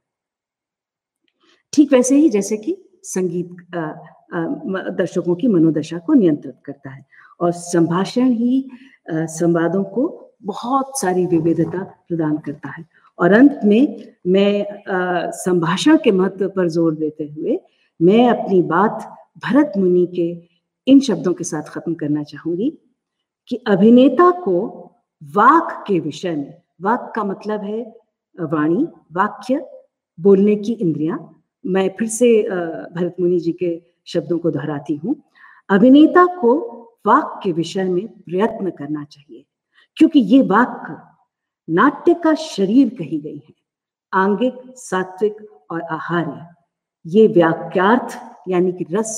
ठीक वैसे ही जैसे कि संगीत दर्शकों की मनोदशा को नियंत्रित करता है। और संभाषण ही संवादों को बहुत सारी विविधता प्रदान करता है। और अंत में मैं संभाषण के महत्व पर ज़ोर देते हुए मैं अपनी बात भरत मुनि के इन शब्दों के साथ खत्म करना चाहूँगी कि अभिनेता को वाक के विषय में, वाक का मतलब है वाणी, वाक्य, बोलने की इंद्रियाँ। मैं फिर से भरत मुनि जी के शब्दों को दोहराती हूँ। अभिनेता को वाक के विषय में प्रयत्न करना चाहिए, क्योंकि ये वाक नाट्य का शरीर कही गई है, आंगिक, सात्विक और आहार्य। ये व्याख्यार्थ, यानी कि रस,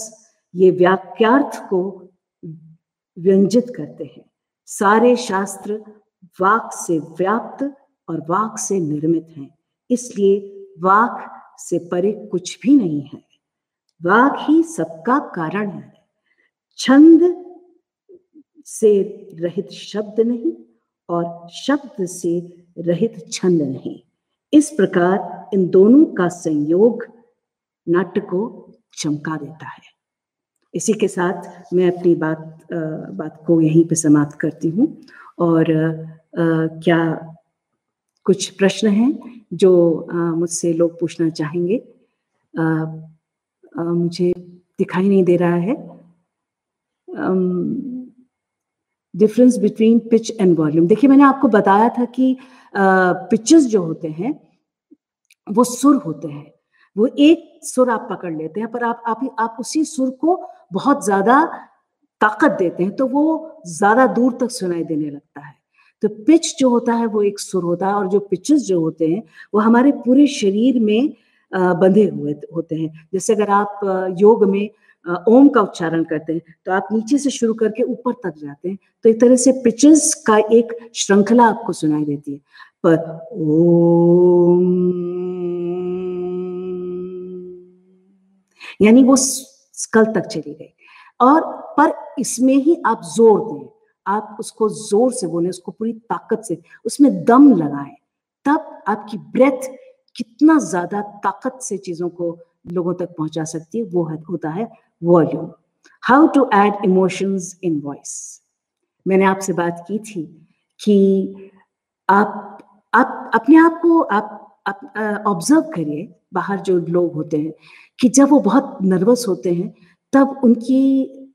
ये व्याख्यार्थ को व्यंजित करते हैं। सारे शास्त्र वाक से व्याप्त और वाक से निर्मित हैं, इसलिए वाक से परे कुछ भी नहीं है। वाक ही सबका कारण है। छंद से रहित शब्द नहीं और शब्द से रहित छंद नहीं। इस प्रकार इन दोनों का संयोग नाट्य को चमका देता है। इसी के साथ मैं अपनी बात बात को यहीं पे समाप्त करती हूँ और क्या कुछ प्रश्न हैं जो मुझसे लोग पूछना चाहेंगे? मुझे दिखाई नहीं दे रहा है। Difference between pitch and volume देखिए, मैंने आपको बताया था कि पिचेस जो होते हैं, वो सुर होते हैं। वो एक सुर आप पकड़ लेते हैं, पर आप आप आप उसी सुर को बहुत ज़्यादा ताकत देते हैं तो वो ज़्यादा दूर तक सुनाई देने लगता है। तो पिच जो होता है, वो एक सुर होता है, और जो पिचेस जो होते हैं, वो हमारे पूरे शरीर में बंधे हुए होते हैं। जैसे अगर आप योग में ओम का उच्चारण करते हैं तो आप नीचे से शुरू करके ऊपर तक जाते हैं तो एक तरह से पिचेस का एक श्रृंखला आपको सुनाई देती है। पर ओम, यानी वो स्कल तक चली गई। और, पर इसमें ही आप ज़ोर दें, आप उसको ज़ोर से बोले, उसको पूरी ताकत से, उसमें दम लगाएँ, तब आपकी ब्रेथ कितना ज़्यादा ताकत से चीज़ों को लोगों तक पहुँचा सकती है, वो होता है volume how to add emotions in voice मैंने आपसे बात की थी कि आप आप अपने आप को आप ऑब्ज़र्व करिए बाहर जो लोग होते हैं कि जब वो बहुत नर्वस होते हैं तब उनकी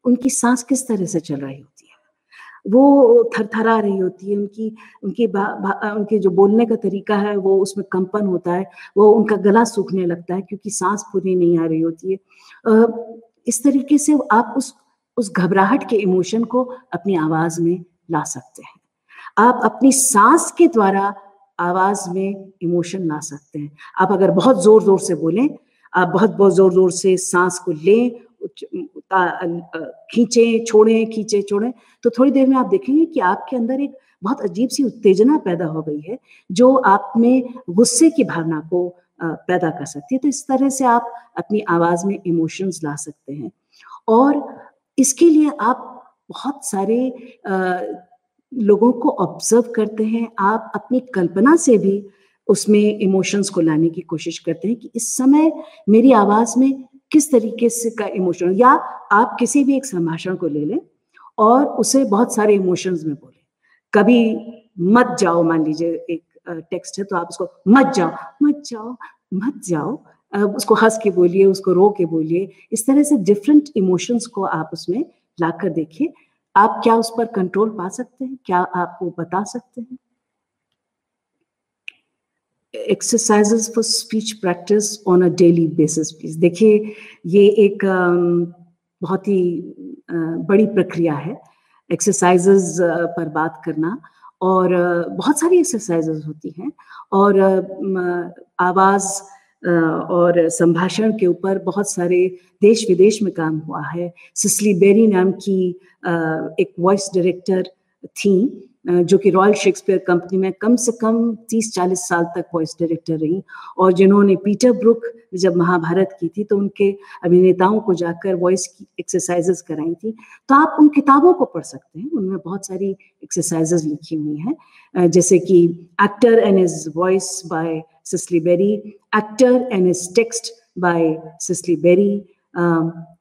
उनकी सांस किस तरह से चल रही होती है? वो थरथरा रही होती है उनकी उनकी बा, बा, उनके जो बोलने का तरीका है वो उसमें कंपन होता है वो उनका गला सूखने लगता है क्योंकि सांस पूरी नहीं आ रही होती है। इस तरीके से आप उस उस घबराहट के इमोशन को अपनी आवाज़ में ला सकते हैं। आप अपनी सांस के द्वारा आवाज़ में इमोशन ला सकते हैं। आप अगर बहुत ज़ोर ज़ोर से बोलें, आप बहुत बहुत ज़ोर ज़ोर से सांस को लें खींचे, छोड़े, खींचे, छोड़ें तो थोड़ी देर में आप देखेंगे कि आपके अंदर एक बहुत अजीब सी उत्तेजना पैदा हो गई है, जो आप में गुस्से की भावना को पैदा कर सकती है। तो इस तरह से आप अपनी आवाज़ में इमोशंस ला सकते हैं। और इसके लिए आप बहुत सारे लोगों को ऑब्ज़र्व करते हैं। आप अपनी कल्पना से भी उसमें इमोशंस को लाने की कोशिश करते हैं कि इस समय मेरी आवाज़ में किस तरीके से का इमोशन या आप किसी भी एक संभाषण को ले लें और उसे बहुत सारे इमोशंस में बोले। कभी मत जाओ, मान लीजिए एक टेक्स्ट है तो आप उसको मत जाओ मत जाओ मत जाओ। उसको हंस के बोलिए, उसको रो के बोलिए। इस तरह से डिफरेंट इमोशंस को आप उसमें लाकर देखिए। आप क्या उस पर कंट्रोल पा सकते हैं? क्या आप वो बता सकते हैं? Exercises for speech practice on a daily basis please देखिए, ये एक बहुत ही बड़ी प्रक्रिया है। एक्सरसाइजेस पर बात करना। और बहुत सारी एक्सरसाइजेस होती हैं और आवाज़ और संभाषण के ऊपर बहुत सारे देश विदेश में काम हुआ है। सिसली बेरी नाम की एक वॉइस डायरेक्टर थी। जो कि रॉयल शेक्सपियर कंपनी में कम से कम 30-40 साल तक वॉइस डायरेक्टर रही और जिन्होंने पीटर ब्रुक जब महाभारत की थी तो उनके अभिनेताओं को जाकर वॉइस की एक्सरसाइजेस कराई थी। तो आप उन किताबों को पढ़ सकते हैं। उनमें बहुत सारी एक्सरसाइजेस लिखी हुई हैं। जैसे कि actor and his voice by Cicely Berry actor and his text by Cicely Berry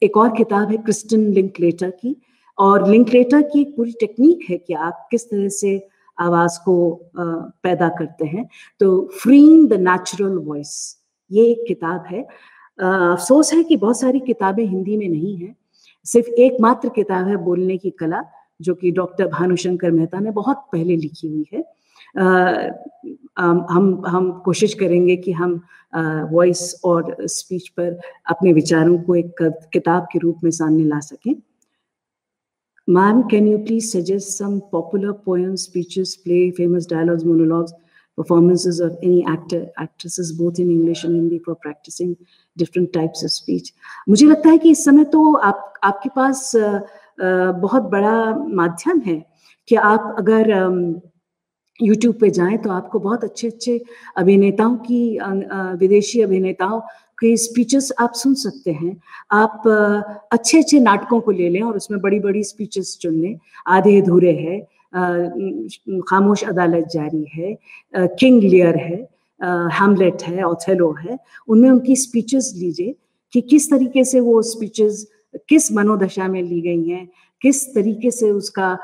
एक और किताब है क्रिस्टन लिंकलेटर की। और लिंकलेटर की एक पूरी टेक्निक है कि आप किस तरह से आवाज़ को पैदा करते हैं। तो फ्रीइंग द नेचुरल वॉइस ये एक किताब है। अफसोस है कि बहुत सारी किताबें हिंदी में नहीं है। सिर्फ़ एकमात्र किताब है बोलने की कला जो कि डॉक्टर भानुशंकर मेहता ने बहुत पहले लिखी हुई है। आ, हम हम कोशिश करेंगे कि हम वॉइस और स्पीच पर अपने विचारों को एक किताब के रूप में सामने ला सकें। Ma'am, can you please suggest some popular poems, speeches, play, famous dialogues, monologues, performances of any actor, actresses, both in English and Hindi for practicing different types of speech? मुझे लगता है कि इस समय तो आप आपके पास बहुत बड़ा माध्यम है कि आप अगर यूट्यूब पे जाएँ तो आपको बहुत अच्छे अच्छे अभिनेताओं की विदेशी अभिनेताओं के स्पीचेस आप सुन सकते हैं। आप अच्छे अच्छे नाटकों को ले लें और उसमें बड़ी बड़ी स्पीचेस चुन लें। आधे अधूरे है। खामोश अदालत जारी है। किंग लियर है। हैमलेट है ऑथेलो है। उनमें उनकी स्पीचेस लीजिए कि किस तरीके से वो स्पीचेस किस मनोदशा में ली गई हैं, किस तरीके से उसका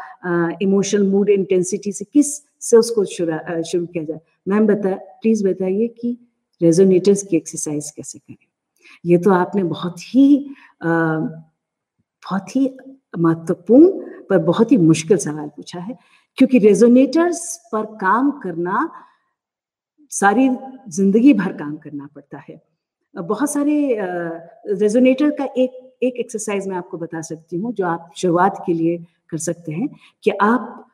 इमोशनल मूड इंटेंसिटी से किस से उसको शुरू किया जाए। मैम बता प्लीज़ बताइए कि रेजोनेटर्स की एक्सरसाइज कैसे करें? ये तो आपने बहुत ही बहुत ही महत्वपूर्ण पर बहुत ही मुश्किल सवाल पूछा है, क्योंकि रेजोनेटर्स पर काम करना, सारी ज़िंदगी भर काम करना पड़ता है। बहुत सारे रेजोनेटर का एक एक एक्सरसाइज मैं आपको बता सकती हूँ, जो आप शुरुआत के लिए कर सकते हैं कि आप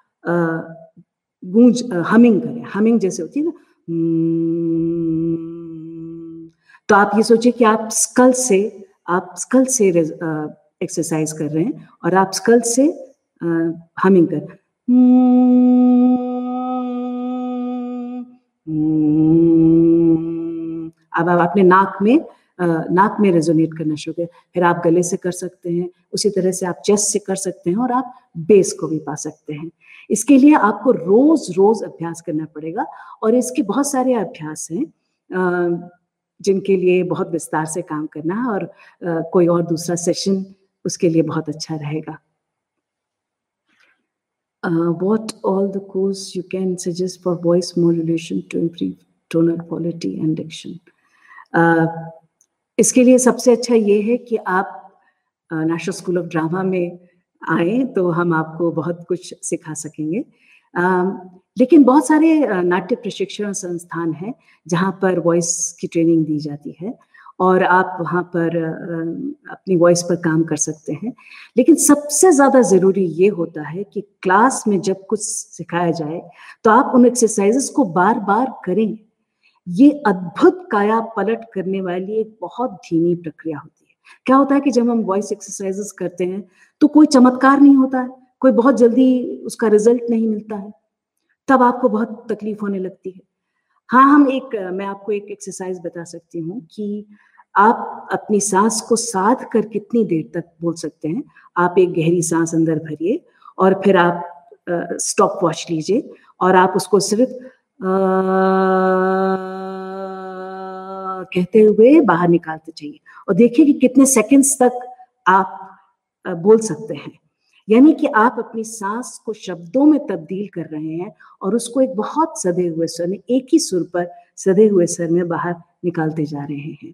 गूंज हमिंग करें। हमिंग जैसे होती है ना तो आप ये सोचिए कि आप स्कल से, आप स्कल से एक्सरसाइज कर रहे हैं और आप स्कल से हमिंग कर अब आप अपने नाक में नाक में रेजोनेट करना शुरू करें। फिर आप गले से कर सकते हैं, उसी तरह से आप चेस्ट से कर सकते हैं और आप बेस को भी पा सकते हैं। इसके लिए आपको रोज रोज अभ्यास करना पड़ेगा और इसके बहुत सारे अभ्यास हैं। जिनके लिए बहुत विस्तार से काम करना और कोई और दूसरा सेशन उसके लिए बहुत अच्छा रहेगा what all the course you can suggest for voice modulation to improve tonal quality and diction? इसके लिए सबसे अच्छा ये है कि आप नेशनल स्कूल ऑफ़ ड्रामा में आए तो हम आपको बहुत कुछ सिखा सकेंगे लेकिन बहुत सारे नाट्य प्रशिक्षण संस्थान हैं जहाँ पर वॉइस की ट्रेनिंग दी जाती है और आप वहाँ पर अपनी वॉइस पर काम कर सकते हैं। लेकिन सबसे ज़्यादा ज़रूरी ये होता है कि क्लास में जब कुछ सिखाया जाए तो आप उन एक्सरसाइजेस को बार बार करें। ये अद्भुत काया पलट करने वाली एक बहुत धीमी प्रक्रिया होती है। क्या होता है कि जब हम वॉइस एक्सरसाइजेस करते हैं तो कोई चमत्कार नहीं होता है, कोई बहुत जल्दी उसका रिज़ल्ट नहीं मिलता है। तब आपको बहुत तकलीफ़ होने लगती है। हाँ हम एक, मैं आपको एक एक्सरसाइज बता सकती हूँ कि आप अपनी सांस को साध कर कितनी देर तक बोल सकते हैं? आप एक गहरी सांस अंदर भरिए और फिर आप स्टॉप वॉच लीजिए और आप उसको सिर्फ़ कहते हुए बाहर निकालते चाहिए और देखिए कि कितने सेकंड्स तक आप बोल सकते हैं। यानी कि आप अपनी सांस को शब्दों में तब्दील कर रहे हैं और उसको एक बहुत सदे हुए स्वर में, एक ही सुर पर सदे हुए स्वर में बाहर निकालते जा रहे हैं।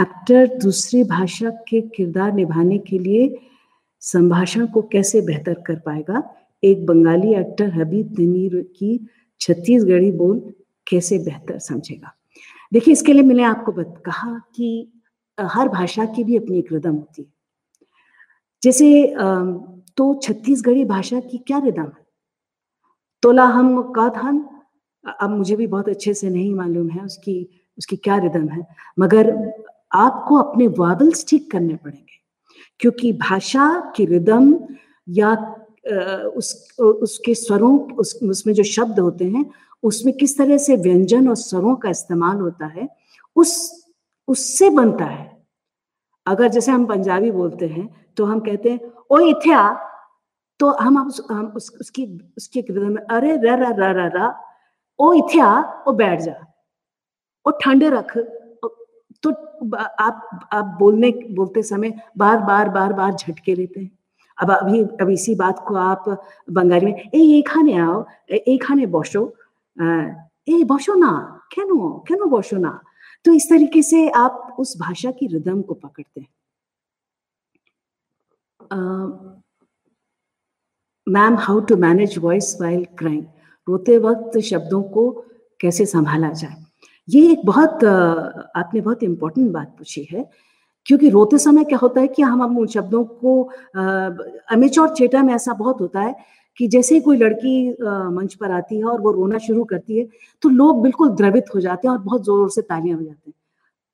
एक्टर दूसरी भाषा के किरदार निभाने के लिए संभाषण को कैसे बेहतर कर पाएगा? एक बंगाली एक्टर हबीब तनीर की छत्तीसगढ़ी बोल कैसे बेहतर समझेगा? देखिए, इसके लिए मैंने आपको कहा कि हर भाषा की भी अपनी एक रिदम होती है। जैसे तो छत्तीसगढ़ी भाषा की क्या रिदम है? तोला हम का धान अब मुझे भी बहुत अच्छे से नहीं मालूम है उसकी उसकी क्या रिदम है, मगर आपको अपने वावल्स ठीक करने पड़ेंगे, क्योंकि भाषा की रिदम या उस, उसके स्वरों, उस, उसमें जो शब्द होते हैं, उसमें किस तरह से व्यंजन और स्वरों का इस्तेमाल होता है, उस, उससे बनता है। अगर जैसे हम पंजाबी बोलते हैं तो हम कहते हैं ओ इथे तो हम उस, हम उस, उसकी उसकी रिदम में अरे र र र र र। ओ इथे ओ बैठ जा। और ठंडे रख। तो आप आप बोलने बोलते समय बार बार बार बार झटके लेते हैं। अब अभी अब इसी बात को आप बंगाली में ए ये खाने आओ ए खाने बसो। ए बसो ना क्यों क्यों बसो ना? तो इस तरीके से आप उस भाषा की रिदम को पकड़ते हैं। Ma'am how to manage voice while crying रोते वक्त शब्दों को कैसे संभाला जाए? ये एक बहुत, आपने बहुत इंपॉर्टेंट बात पूछी है, क्योंकि रोते समय क्या होता है कि हम हम उन शब्दों को अमेचोर चेटा में ऐसा बहुत होता है कि जैसे ही कोई लड़की मंच पर आती है और वो रोना शुरू करती है तो लोग बिल्कुल द्रवित हो जाते हैं और बहुत ज़ोर से तालियाँ हो जाते हैं।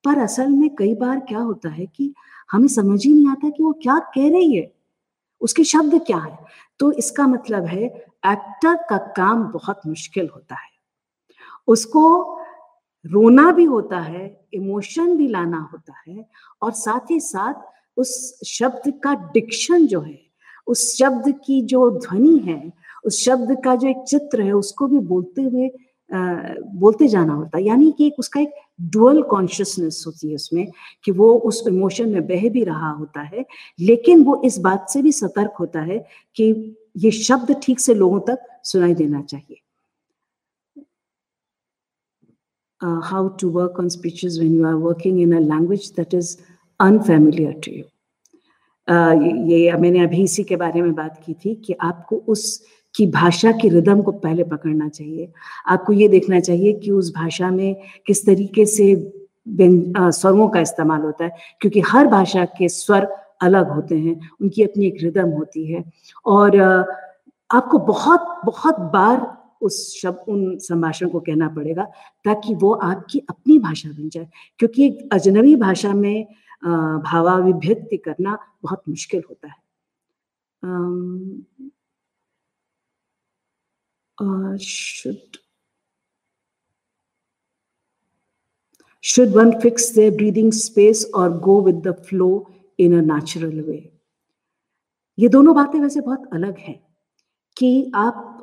पर असल में कई बार क्या होता है कि हमें समझ ही नहीं आता कि वो क्या कह रही है, उसके शब्द क्या है। तो इसका मतलब है, एक्टर का काम बहुत मुश्किल होता है। उसको रोना भी होता है, इमोशन भी लाना होता है और साथ ही साथ उस शब्द का डिक्शन जो है उस शब्द की जो ध्वनि है उस शब्द का जो एक चित्र है उसको भी बोलते हुए बोलते जाना होता है यानी कि उसका एक डुअल कॉन्शियसनेस होती है उसमें कि वो उस इमोशन में बह भी रहा होता है लेकिन वो इस बात से भी सतर्क होता है कि ये शब्द ठीक से लोगों तक सुनाई देना चाहिए uh, how to work on when you are working in a language that is unfamiliar to you. ये मैंने अभी इसी के बारे में बात की थी कि आपको उस, की भाषा की रिदम को पहले पकड़ना चाहिए। आपको ये देखना चाहिए कि उस भाषा में किस तरीके से स्वरों का इस्तेमाल होता है, क्योंकि हर भाषा के स्वर अलग होते हैं, उनकी अपनी एक रिदम होती है। और आपको बहुत बहुत बार उस शब्द उन संभाषण को कहना पड़ेगा ताकि वो आपकी अपनी भाषा बन जाए, क्योंकि एक अजनबी भाषा में भावाभिव्यक्ति करना बहुत मुश्किल होता है। Should one fix the breathing space और go with the flow in a natural way. ये दोनों बातें वैसे बहुत अलग है कि आप,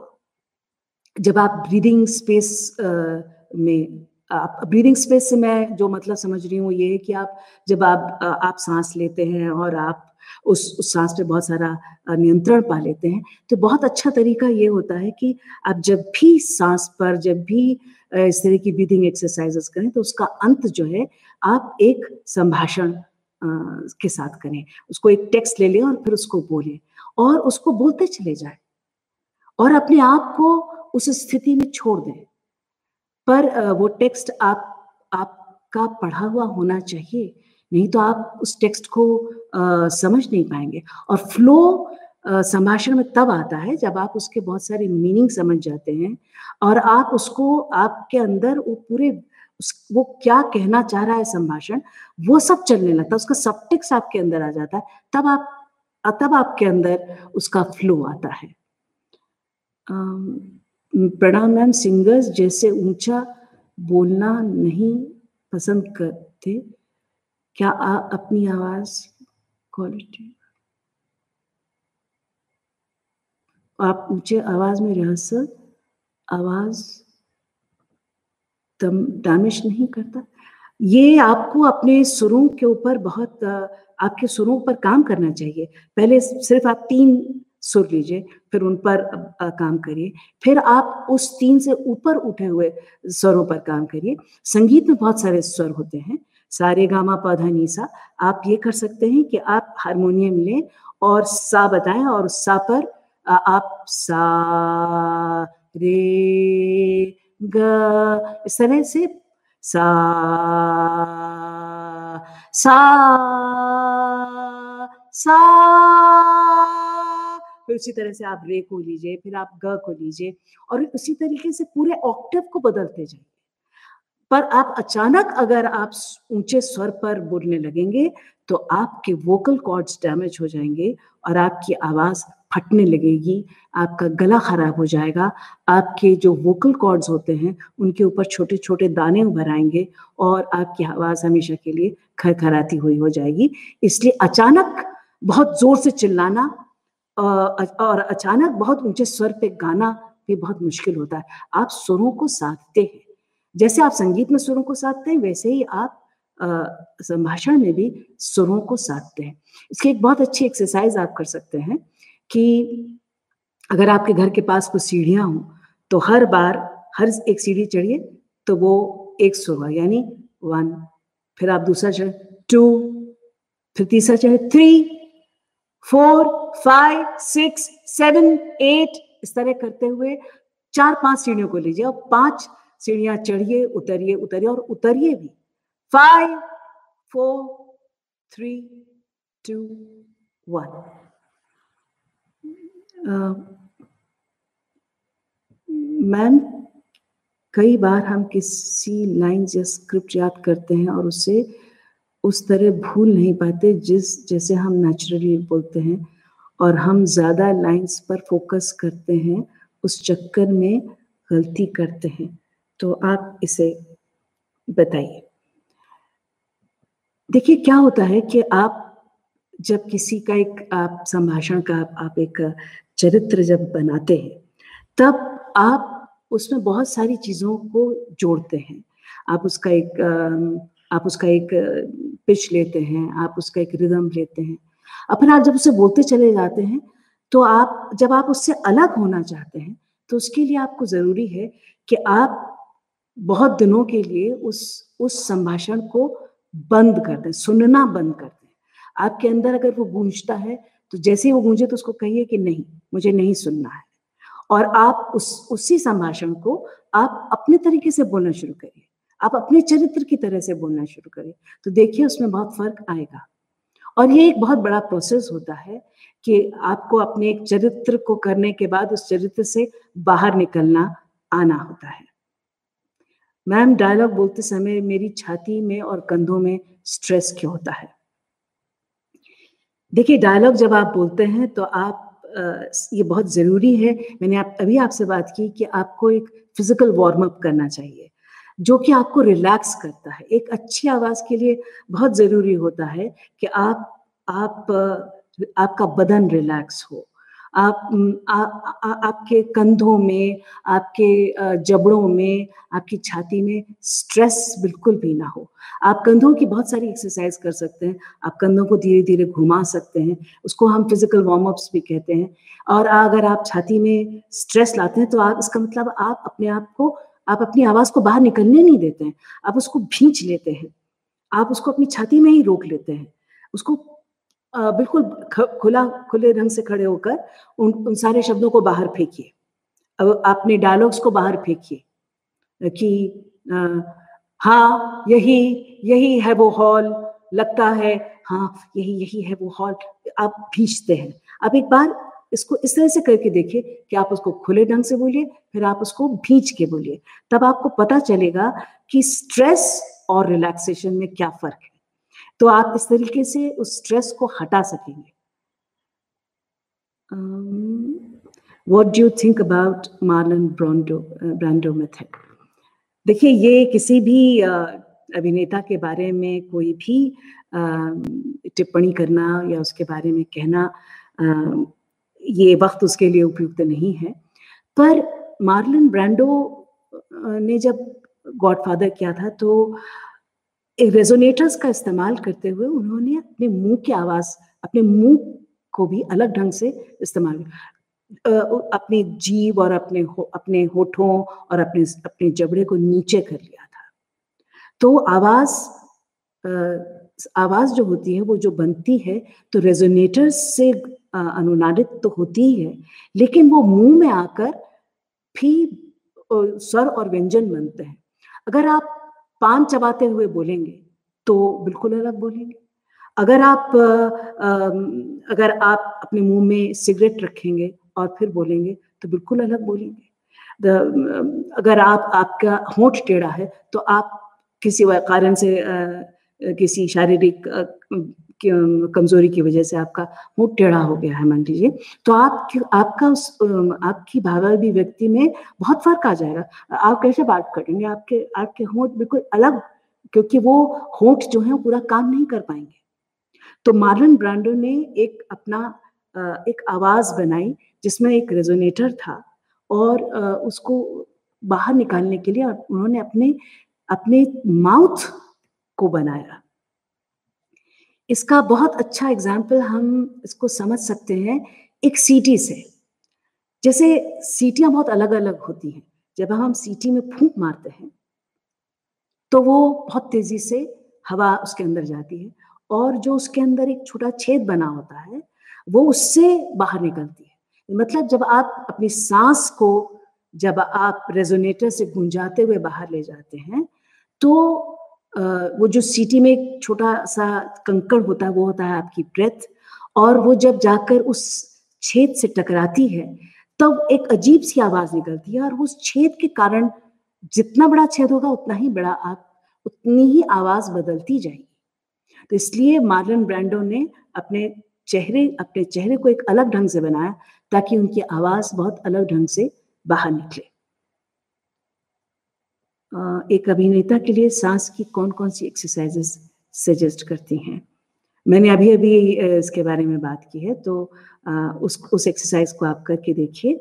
जब आप ब्रीदिंग स्पेस में आप ब्रीदिंग स्पेस से मैं जो मतलब समझ रही हूँ, ये है कि आप जब आप आप सांस लेते हैं और आप उस उस सांस पे बहुत सारा नियंत्रण पा लेते हैं तो बहुत अच्छा तरीका ये होता है कि आप जब भी सांस पर, जब भी इस तरह की ब्रीदिंग एक्सरसाइजेस करें तो उसका अंत जो है, आप एक संभाषण के साथ करें। उसको एक टेक्स्ट ले लें और फिर उसको बोलें और उसको बोलते चले जाए और अपने आप को उस स्थिति में छोड़ दें। पर वो टेक्स्ट आप आप आपका पढ़ा हुआ होना चाहिए। नहीं तो आप उस टेक्स्ट को आ, समझ नहीं पाएँगे। और फ्लो संभाषण में तब आता है जब आप उसके बहुत सारे मीनिंग समझ जाते हैं और आप उसको आपके अंदर वो पूरे उस वो क्या कहना चाह रहा है संभाषण वो सब चलने लगता है। उसका सब टेक्स आपके अंदर आ जाता है। तब आप तब आपके अंदर उसका फ्लो आता है। प्रणाम मैम, सिंगर्स जैसे ऊँचा बोलना नहीं पसंद करते। क्या आप अपनी आवाज़ क्वालिटी आप ऊँचे आवाज़ में रिहर्सल आवाज़ डैमेज नहीं करता? ये आपको अपने सुरों के ऊपर बहुत, आपके सुरों पर काम करना चाहिए। पहले सिर्फ़ आप तीन सुर लीजिए, फिर उन पर काम करिए। फिर आप उस तीन से ऊपर उठे हुए स्वरों पर काम करिए। संगीत में बहुत सारे स्वर होते हैं। सारे गामा पौधा नीसा, आप ये कर सकते हैं कि आप हारमोनियम लें और सा बताएँ और सा पर आप सा, रे, ग, इस तरह से सा सा सा फिर उसी तरह से आप रे को लीजिए, फिर आप ग को लीजिए और उसी तरीके से पूरे ऑक्टिव को बदलते जाइए। पर आप अचानक अगर आप ऊँचे स्वर पर बोलने लगेंगे तो आपके वोकल कॉर्ड्स डैमेज हो जाएँगे और आपकी आवाज़ फटने लगेगी, आपका गला खराब हो जाएगा, आपके जो वोकल कॉर्ड्स होते हैं, उनके ऊपर छोटे छोटे दाने उभर आएँगे और आपकी आवाज़ हमेशा के लिए खरखराती हुई हो जाएगी। इसलिए अचानक बहुत ज़ोर से चिल्लाना और अचानक बहुत ऊँचे स्वर पे गाना भी बहुत मुश्किल होता है। आप सुरों को साधते हैं। जैसे आप संगीत में सुरों को साधते हैं, वैसे ही आप संभाषण में भी सुरों को साधते हैं। इसकी एक बहुत अच्छी एक्सरसाइज आप कर सकते हैं कि अगर आपके घर के पास कुछ सीढ़ियाँ हों तो हर बार हर एक सीढ़ी चढ़िए तो वो एक सुर यानी वन फिर आप दूसरा चढ़े टू फिर तीसरा चढ़े three four, five, six, seven, eight, इस तरह करते हुए चार, पाँच सीढ़ियों को लीजिए और पाँच सीढ़ियाँ चढ़िए, उतरिए उतरिए और उतरिए भी। Five, four, three, two, one. Ma'am, कई बार हम किसी लाइन या स्क्रिप्ट याद करते हैं और उसे उस तरह भूल नहीं पाते जिस, जैसे हम नेचुरली बोलते हैं। और हम ज़्यादा लाइंस पर फोकस करते हैं, उस चक्कर में गलती करते हैं। तो आप इसे बताइए। देखिए, क्या होता है कि आप जब किसी का एक, आप संभाषण का, आप एक चरित्र जब बनाते हैं, तब आप उसमें बहुत सारी चीज़ों को जोड़ते हैं। आप उसका एक आप उसका एक पिच लेते हैं, आप उसका एक रिदम लेते हैं। अपने आप जब उसे बोलते चले जाते हैं तो आप, जब आप उससे अलग होना चाहते हैं तो उसके लिए आपको ज़रूरी है कि आप बहुत दिनों के लिए उस उस संभाषण को बंद कर दें, सुनना बंद कर दें। आपके अंदर अगर वो गूंजता है तो जैसे ही वो गूंजे तो उसको कहिए कि नहीं, मुझे नहीं सुनना है। और आप उस, उसी संभाषण को आप अपने तरीके से बोलना शुरू करिए। आप अपने चरित्र की तरह से बोलना शुरू करिए तो देखिए, उसमें बहुत फ़र्क आएगा। और ये एक बहुत बड़ा प्रोसेस होता है कि आपको अपने एक चरित्र को करने के बाद उस चरित्र से बाहर निकलना, आना होता है। मैम डायलॉग बोलते समय मेरी छाती में और कंधों में स्ट्रेस क्यों होता है? देखिए डायलॉग जब आप बोलते हैं तो आप ये बहुत ज़रूरी है। मैंने आप, अभी आपसे बात की कि आपको एक फ़िज़िकल वार्म अप करना चाहिए। जो कि आपको रिलैक्स करता है। एक अच्छी आवाज़ के लिए बहुत ज़रूरी होता है कि आप आप आपका बदन रिलैक्स हो। आप आ, आ, आपके कंधों में आपके जबड़ों में आपकी छाती में स्ट्रेस बिल्कुल भी ना हो। आप कंधों की बहुत सारी एक्सरसाइज कर सकते हैं। आप कंधों को धीरे धीरे घुमा सकते हैं। उसको हम फ़िज़िकल वार्म अप्स भी कहते हैं। और अगर आप छाती में स्ट्रेस लाते हैं तो आप इसका मतलब आप अपने आप को आप अपनी आवाज़ को बाहर निकलने नहीं देते हैं। आप उसको भींच लेते हैं। आप उसको अपनी छाती में ही रोक लेते हैं। उसको बिल्कुल खुला, खुले ढंग से खड़े होकर उन उन सारे शब्दों को बाहर फेंकिए। अब अपने डायलॉग्स को बाहर फेंकिए कि हाँ यही यही है वो हॉल लगता है हाँ यही यही है वो हॉल आप भींचते हैं। आप एक बार इसको इस तरह से करके देखिए कि आप उसको खुले ढंग से बोलिए, फिर आप उसको भींच के बोलिए। तब आपको पता चलेगा कि स्ट्रेस और रिलैक्सेशन में क्या फ़र्क है। तो आप इस तरीके से उस स्ट्रेस को हटा सकेंगे। What do think about Marlon Brando Brando method देखिए, ये किसी भी अभिनेता के बारे में कोई भी टिप्पणी करना या उसके बारे में कहना ये वक्त उसके लिए उपयुक्त नहीं है। पर मार्लिन ब्रांडो ने जब गॉडफादर किया था तो रेजोनेटर्स का इस्तेमाल करते हुए उन्होंने अपने मुँह की आवाज़ अपने मुँह को भी अलग ढंग से इस्तेमाल अपने जीव और अपने हो, अपने होठों और अपने अपने जबड़े को नीचे कर लिया था। तो आवाज़ आवाज़ जो होती है वो जो बनती है तो रेजोनेटर्स से अनुनादित तो होती ही लेकिन वो मुँह में आकर भी स्वर और व्यंजन बनते हैं। अगर आप पान चबाते हुए बोलेंगे तो बिल्कुल अलग बोलेंगे। अगर आप अगर आप अपने मुँह में सिगरेट रखेंगे और फिर बोलेंगे तो बिल्कुल अलग बोलेंगे। अगर आप, आपका होठ टेढ़ा है तो आप किसी कारण से किसी शारीरिक कमज़ोरी की वजह से आपका मुँह टेढ़ा हो गया है मान लीजिए तो आप आपका उस आपकी भावाभी व्यक्ति में बहुत फ़र्क आ जाएगा। आप कैसे बात करेंगे? आपके आपके होंठ बिल्कुल अलग, क्योंकि वो होंठ जो है पूरा काम नहीं कर पाएँगे। तो मार्लन ब्रांडो ने एक अपना एक आवाज़ बनाई जिसमें एक रेजोनेटर था और उसको बाहर निकालने के लिए उन्होंने अपने अपने माउथ को बनाया। इसका बहुत अच्छा एग्ज़ाम्पल हम इसको समझ सकते हैं एक सीटी से। जैसे सीटियाँ बहुत अलग अलग होती हैं। जब हम सीटी में फूंक मारते हैं तो वो बहुत तेज़ी से हवा उसके अंदर जाती है और जो उसके अंदर एक छोटा छेद बना होता है, वो उससे बाहर निकलती है। मतलब जब आप अपनी सांस को जब आप रेजोनेटर से गुंजाते हुए बाहर ले जाते हैं तो वो जो सीटी में एक छोटा सा कंकड़ होता है, वो होता है आपकी ब्रेथ और वो जब जाकर उस छेद से टकराती है, तब एक अजीब सी आवाज़ निकलती है और उस छेद के कारण जितना बड़ा छेद होगा, उतना ही बड़ा आप, उतनी ही आवाज़ बदलती जाएगी। तो इसलिए मार्लन ब्रांडो ने अपने चेहरे अपने चेहरे को एक अलग ढंग से बनाया ताकि उनकी आवाज़ बहुत अलग ढंग से बाहर निकले। एक अभिनेता के लिए सांस की कौन कौन सी एक्सरसाइजेस सजेस्ट करती हैं? मैंने अभी अभी इसके बारे में बात की है तो उस उस एक्सरसाइज को आप करके देखिए।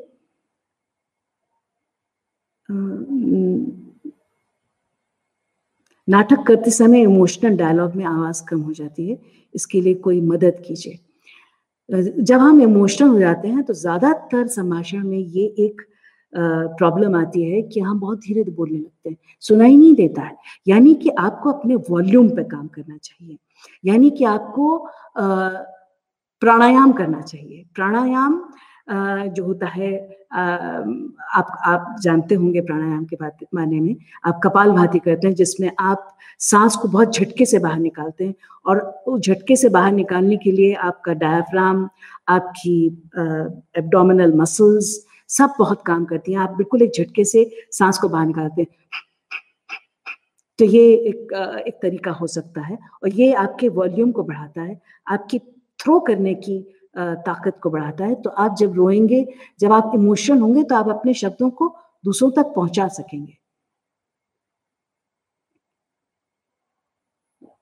नाटक करते समय इमोशनल डायलॉग में आवाज़ कम हो जाती है, इसके लिए कोई मदद कीजिए। जब हम इमोशनल हो जाते हैं तो ज़्यादातर संभाषण में ये एक प्रॉब्लम आती है कि हम बहुत धीरे धीरे बोलने लगते हैं। सुनाई नहीं देता है। यानी कि आपको अपने वॉल्यूम पे काम करना चाहिए। यानी कि आपको प्राणायाम करना चाहिए। प्राणायाम जो होता है आप आप जानते होंगे प्राणायाम के बात, माने में आप कपाल भाती करते हैं, जिसमें आप सांस को बहुत झटके से बाहर निकालते हैं और उस झटके से बाहर निकालने के लिए आपका डायफ्राम आपकी एब्डोमिनल मसल्स सब बहुत काम करती हैं। आप बिल्कुल एक झटके से सांस को बाहर निकालते हैं। तो ये एक एक तरीका हो सकता है और ये आपके वॉल्यूम को बढ़ाता है, आपकी थ्रो करने की ताकत को बढ़ाता है। तो आप जब रोएँगे, जब आप इमोशनल होंगे तो आप अपने शब्दों को दूसरों तक पहुँचा सकेंगे।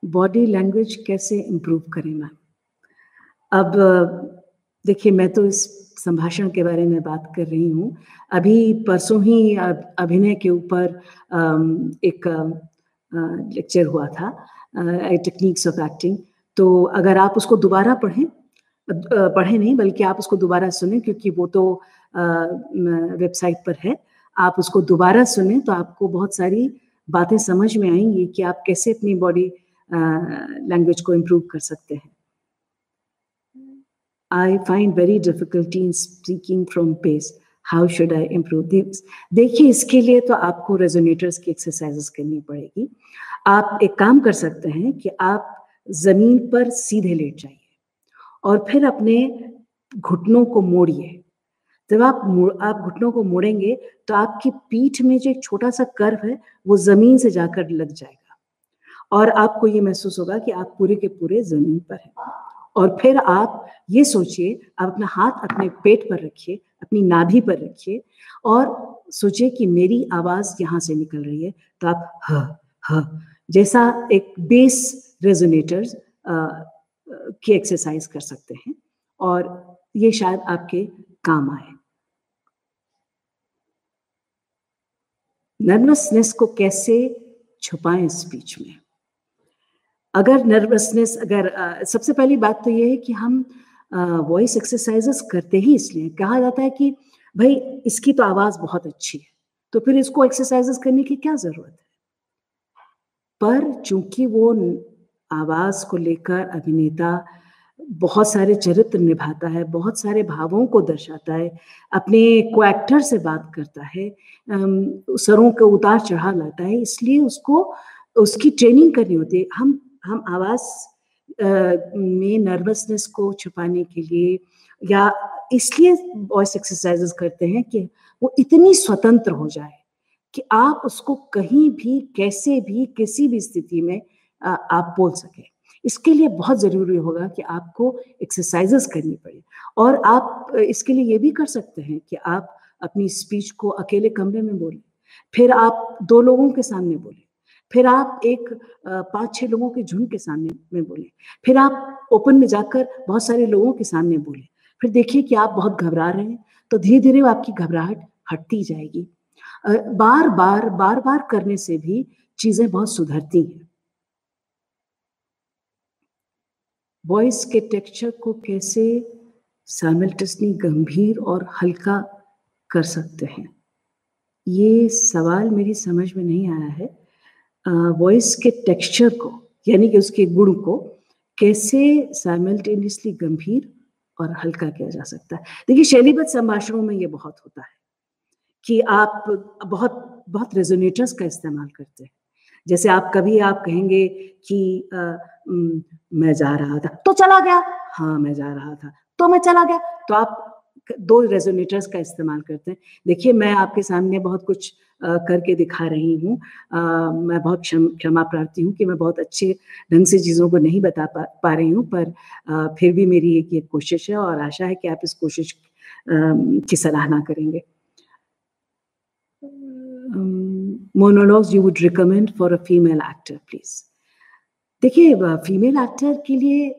बॉडी लैंग्वेज कैसे इंप्रूव करें मैम? अब देखिए, मैं तो इस संभाषण के बारे में बात कर रही हूँ। अभी परसों ही अभिनय के ऊपर एक लेक्चर हुआ था टेक्निक्स ऑफ़ एक्टिंग तो अगर आप उसको दोबारा पढ़ें पढ़ें नहीं, बल्कि आप उसको दोबारा सुने, क्योंकि वो तो वेबसाइट पर है। आप उसको दोबारा सुने तो आपको बहुत सारी बातें समझ में आएँगी कि आप कैसे अपनी बॉडी लैंग्वेज को इम्प्रूव कर सकते हैं। I find very difficulty in speaking from pace. How should I improve this देखिए, इसके लिए तो आपको रेजोनेटर्स की एक्सरसाइजेस करनी पड़ेगी। आप एक काम कर सकते हैं कि आप ज़मीन पर सीधे लेट जाइए और फिर अपने घुटनों को मोड़िए। जब आप आप घुटनों को मोड़ेंगे तो आपकी पीठ में जो एक छोटा सा कर्व है, वो ज़मीन से जाकर लग जाएगा। और आपको ये महसूस होगा कि आप पूरे के पूरे ज़मीन पर हैं। और फिर आप ये सोचिए, आप अपना हाथ अपने पेट पर रखिए, अपनी नाभि पर रखिए और सोचिए कि मेरी आवाज़ यहाँ से निकल रही है। तो आप ह ह, जैसा एक बेस रेजोनेटर्स की एक्सरसाइज कर सकते हैं और ये शायद आपके काम आए। नर्वसनेस को कैसे छुपाएँ स्पीच में? अगर नर्वसनेस अगर आ, सबसे पहली बात तो ये है कि हम वॉइस एक्सरसाइजेस करते ही इसलिए कहा जाता है कि भाई इसकी तो आवाज़ बहुत अच्छी है तो फिर इसको एक्सरसाइजेस करने की क्या ज़रूरत है? पर चूँकि वो आवाज़ को लेकर अभिनेता बहुत सारे चरित्र निभाता है बहुत सारे भावों को दर्शाता है अपने को एक्टर से बात करता है सरों के उतार चढ़ा लाता है इसलिए उसको उसकी ट्रेनिंग करनी होती है। हम हम आवाज़ में नर्वसनेस को छुपाने के लिए या इसलिए वॉइस एक्सरसाइजेस करते हैं कि वो इतनी स्वतंत्र हो जाए कि आप उसको कहीं भी, कैसे भी, किसी भी स्थिति में आप बोल सके। इसके लिए बहुत ज़रूरी होगा कि आपको एक्सरसाइजेस करनी पड़े। और आप इसके लिए ये भी कर सकते हैं कि आप अपनी स्पीच को अकेले कमरे में बोलें। फिर आप दो लोगों के सामने बोलें। फिर आप एक पाँच छह लोगों के झुंड के सामने में बोले। फिर आप ओपन में जाकर बहुत सारे लोगों के सामने बोले। फिर देखिए कि आप बहुत घबरा रहे हैं तो धीरे धीरे आपकी घबराहट हटती जाएगी। बार बार बार बार करने से भी चीज़ें बहुत सुधरती हैं। वॉइस के टेक्सचर को कैसे साइमल्टेसली गंभीर और हल्का कर सकते हैं? ये सवाल मेरी समझ में नहीं आया है। वॉइस के टेक्सचर को यानी कि उसके गुण को कैसे साइमल्टेनियसली गंभीर और हल्का किया जा सकता है। देखिए शैलीबद्ध संभाषणों में ये बहुत होता है कि आप बहुत बहुत रेजोनेटर्स का इस्तेमाल करते हैं। जैसे आप कभी आप कहेंगे कि आ, मैं जा रहा था। तो चला गया। हाँ मैं जा रहा था। तो मैं चला गया। तो आप दो रेजोनेटर्स का इस्तेमाल करते हैं। देखिए मैं आपके सामने बहुत कुछ करके दिखा रही हूँ। मैं बहुत क्षमा प्रार्थी हूँ कि मैं बहुत अच्छे ढंग से चीज़ों को नहीं बता पा, पा रही हूँ पर आ, फिर भी मेरी एक ये कोशिश है और आशा है कि आप इस कोशिश की सराहना करेंगे। Monologues you would recommend for a female actor please देखिए फीमेल एक्टर के लिए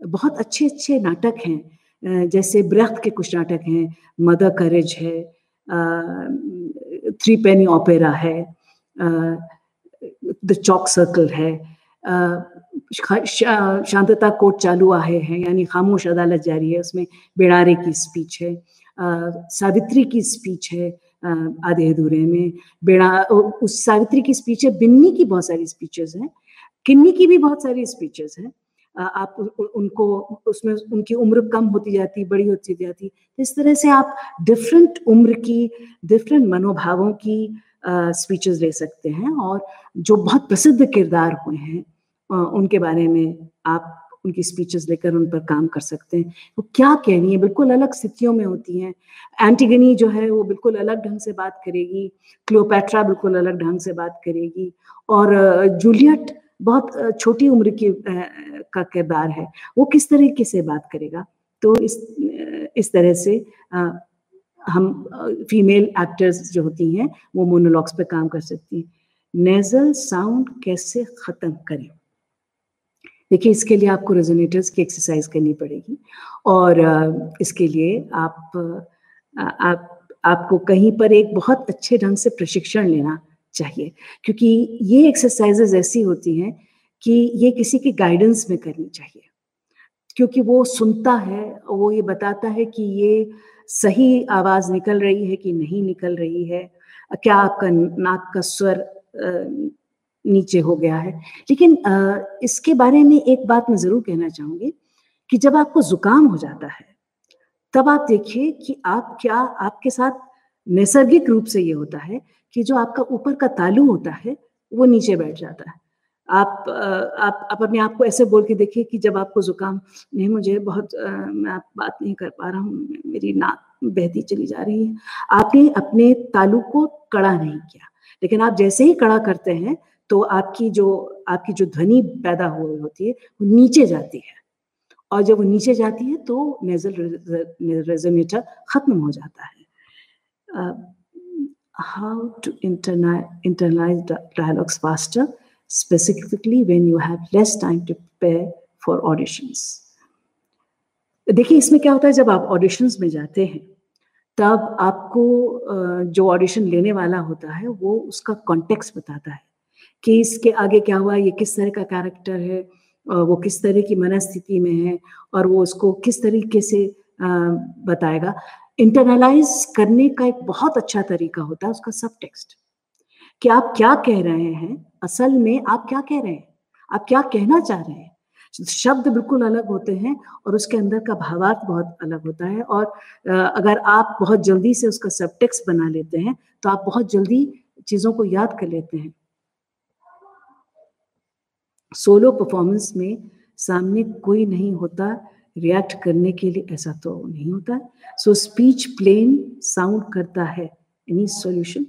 बहुत अच्छे अच्छे नाटक हैं। जैसे ब्रख्त के कुछ नाटक हैं, मदर करेज है थ्री पेनी ओपेरा है द चौक सर्कल है शांतता कोर्ट चालू आए हैं, यानी खामोश अदालत जारी है, उसमें बेड़ारे की स्पीच है सावित्री की स्पीच है आधे अधूरे में, बेड़ा उस सावित्री की स्पीच है, बिन्नी की बहुत सारी स्पीचेस हैं, किन्नी की भी बहुत सारी स्पीचेस हैं आप उनको उसमें उनकी उम्र कम होती जाती, बड़ी होती जाती। तो इस तरह से आप डिफरेंट उम्र की डिफरेंट मनोभावों की स्पीचेस ले सकते हैं और जो बहुत प्रसिद्ध किरदार हुए हैं उनके बारे में आप उनकी स्पीचेस लेकर उन पर काम कर सकते हैं। वो तो क्या कहनी है? बिल्कुल अलग स्थितियों में होती हैं। एंटीगनी जो है, वो बिल्कुल अलग ढंग से बात करेगी। क्लियोपैट्रा बिल्कुल अलग ढंग से बात करेगी। और जूलियट बहुत छोटी उम्र की का किरदार है। वो किस तरीके से बात करेगा? तो इस इस तरह से हम फीमेल एक्टर्स जो होती हैं, वो मोनोलॉग्स पे काम कर सकती हैं। नेजल साउंड कैसे ख़त्म करें? देखिए, इसके लिए आपको रेजोनेटर्स की एक्सरसाइज करनी पड़ेगी। और इसके लिए आप आप, आपको कहीं पर एक बहुत अच्छे ढंग से प्रशिक्षण लेना चाहिए। क्योंकि ये एक्सरसाइजेज ऐसी होती हैं कि ये किसी के गाइडेंस में करनी चाहिए। क्योंकि वो सुनता है, वो ये बताता है कि ये सही आवाज़ निकल रही है कि नहीं निकल रही है, क्या आपका नाक का स्वर नीचे हो गया है। लेकिन इसके बारे में एक बात मैं ज़रूर कहना चाहूँगी कि जब आपको जुकाम हो जाता है, तब आप देखिए कि आप क्या, आपके साथ नैसर्गिक रूप से ये होता है कि जो आपका ऊपर का तालू होता है वो नीचे बैठ जाता है। आप आप आप अपने आप को ऐसे बोल के देखिए कि जब आपको जुकाम नहीं मुझे बहुत आ, मैं बात नहीं कर पा रहा हूँ मेरी नाक बहती चली जा रही है। आपने अपने तालु को कड़ा नहीं किया। लेकिन आप जैसे ही कड़ा करते हैं तो आपकी जो आपकी जो ध्वनि पैदा हो रही होती है वो नीचे जाती है। और जब वो नीचे जाती है तो नेजल रेजोनेटर खत्म हो जाता है। How to internalise dialogues faster specifically when you have less time to prepare for auditions. देखिए, इसमें क्या होता है, जब आप ऑडिशंस में जाते हैं, तब आपको जो ऑडिशन लेने वाला होता है, वो उसका कॉन्टेक्स्ट बताता है कि इसके आगे क्या हुआ, ये किस तरह का कैरेक्टर है वो किस तरह की मनस्थिति में है, और वो उसको किस तरीके से बताएगा इंटरनलाइज करने का एक बहुत अच्छा तरीका होता है, उसका सब टेक्स्ट कि आप क्या कह रहे हैं, असल में आप क्या कह रहे हैं? आप क्या कहना चाह रहे हैं? शब्द बिल्कुल अलग होते हैं और उसके अंदर का भावार्थ बहुत अलग होता है और अगर आप बहुत जल्दी से उसका सबटेक्स बना लेते हैं तो आप बहुत जल्दी चीज़ों को याद कर लेते हैं। सोलो परफॉर्मेंस में सामने कोई नहीं होता रिएक्ट करने के लिए ऐसा तो नहीं होता। सो स्पीच प्लेन साउंड करता है। एनी सॉल्यूशन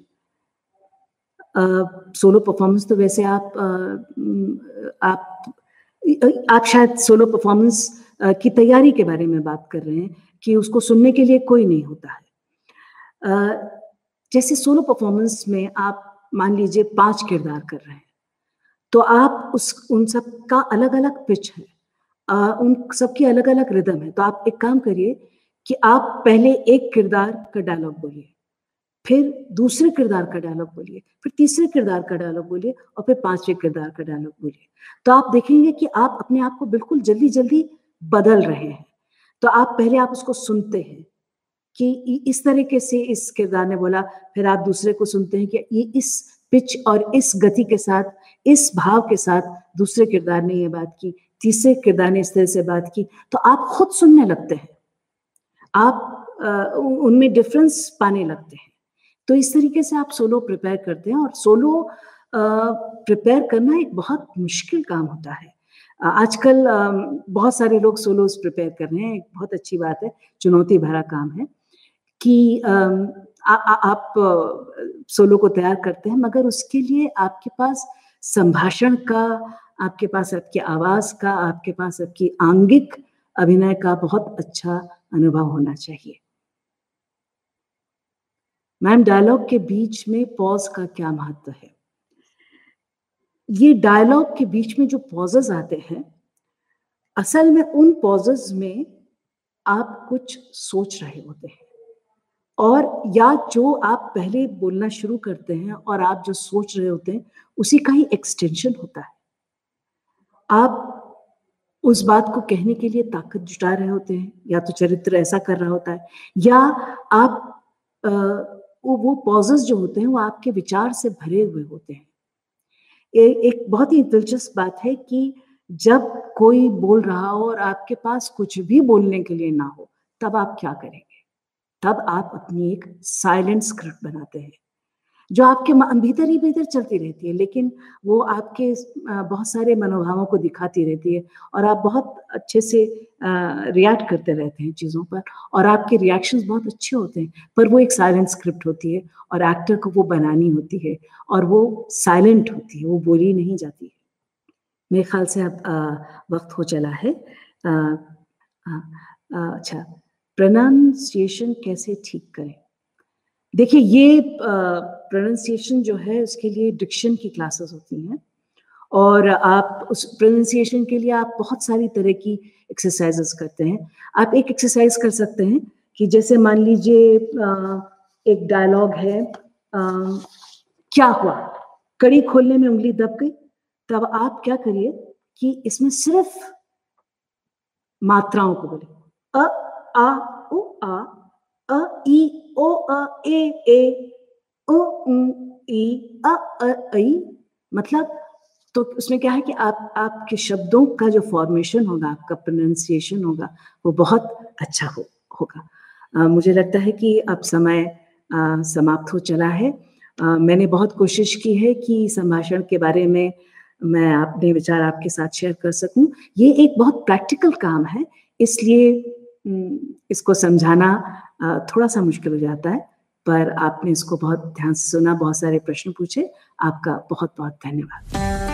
सोलो परफॉर्मेंस तो वैसे आप uh, आप आप शायद सोलो परफॉर्मेंस की तैयारी के बारे में बात कर रहे हैं कि उसको सुनने के लिए कोई नहीं होता है। जैसे सोलो परफॉर्मेंस में आप मान लीजिए पाँच किरदार कर रहे हैं तो आप उस उन सब का अलग अलग पिच है। आ, उन सबकी अलग अलग रिदम है। तो आप एक काम करिए कि आप पहले एक किरदार का डायलॉग बोलिए फिर दूसरे किरदार का डायलॉग बोलिए फिर तीसरे किरदार का डायलॉग बोलिए और फिर पाँचवें किरदार का डायलॉग बोलिए। तो आप देखेंगे कि आप अपने आप को बिल्कुल जल्दी जल्दी बदल रहे हैं। तो आप पहले आप उसको सुनते हैं कि इस तरीके से इस किरदार ने बोला फिर आप दूसरे को सुनते हैं कि ये इस पिच और इस गति के साथ इस भाव के साथ दूसरे किरदार ने ये बात की। तीसरे किरदार ने इस तरह से बात की तो आप खुद सुनने लगते हैं। आप उनमें डिफरेंस पाने लगते हैं। तो इस तरीके से आप सोलो प्रिपेयर करते हैं और सोलो प्रिपेयर करना एक बहुत मुश्किल काम होता है। आजकल बहुत सारे लोग सोलोज प्रिपेयर कर रहे हैं एक बहुत अच्छी बात है चुनौती भरा काम है कि आ, आ, आप सोलो को तैयार करते हैं मगर उसके लिए आपके पास संभाषण का आपके पास आपकी आवाज़ का, आपके पास आपकी आंगिक अभिनय का बहुत अच्छा अनुभव होना चाहिए। मैम डायलॉग के बीच में पॉज का क्या महत्व है? ये डायलॉग के बीच में जो पॉजेज आते हैं, असल में उन पॉजेज में आप कुछ सोच रहे होते हैं और या जो आप पहले बोलना शुरू करते हैं और आप जो सोच रहे होते हैं, उसी का ही एक्सटेंशन होता है। आप उस बात को कहने के लिए ताकत जुटा रहे होते हैं या तो चरित्र ऐसा कर रहा होता है या आप वो वो पॉजेस जो होते हैं वो आपके विचार से भरे हुए होते हैं। ए, एक बहुत ही दिलचस्प बात है कि जब कोई बोल रहा हो और आपके पास कुछ भी बोलने के लिए ना हो तब आप क्या करेंगे? तब आप अपनी एक साइलेंट स्क्रिप्ट बनाते हैं। जो आपके भीतर ही भीतर चलती रहती है लेकिन वो आपके बहुत सारे मनोभावों को दिखाती रहती है और आप बहुत अच्छे से रिएक्ट करते रहते हैं चीज़ों पर और आपके रिएक्शंस बहुत अच्छे होते हैं पर वो एक साइलेंट स्क्रिप्ट होती है और एक्टर को वो बनानी होती है और वो साइलेंट होती है वो बोली नहीं जाती है। मेरे ख्याल से अब वक्त हो चला है। आ, आ, आ, अच्छा प्रनाउंसिएशन कैसे ठीक करें? देखिए ये प्रोनाउंसिएशन जो है उसके लिए डिक्शन की क्लासेस होती हैं। और आप उस प्रोनाउंसिएशन के लिए आप बहुत सारी तरह की एक्सरसाइजेस करते हैं। आप एक एक्सरसाइज कर सकते हैं कि जैसे मान लीजिए एक डायलॉग है आ, क्या हुआ? कड़ी खोलने में उंगली दब गई। तब आप क्या करिए कि इसमें सिर्फ़ मात्राओं को बोले अ आ उ आ अ ई ओ अ ए ए ओ उ ई अ अ आई मतलब तो उसमें क्या है कि आप आपके शब्दों का जो फॉर्मेशन होगा आपका प्रोनाउंसिएशन होगा वो बहुत अच्छा हो होगा। आ, मुझे लगता है कि अब समय आ, समाप्त हो चला है। आ, मैंने बहुत कोशिश की है कि संभाषण के बारे में मैं अपने विचार आपके साथ शेयर कर सकूँ। ये एक बहुत प्रैक्टिकल काम है इसलिए इसको समझाना थोड़ा सा मुश्किल हो जाता है। पर आपने इसको बहुत ध्यान से सुना, बहुत सारे प्रश्न पूछे। आपका बहुत बहुत धन्यवाद।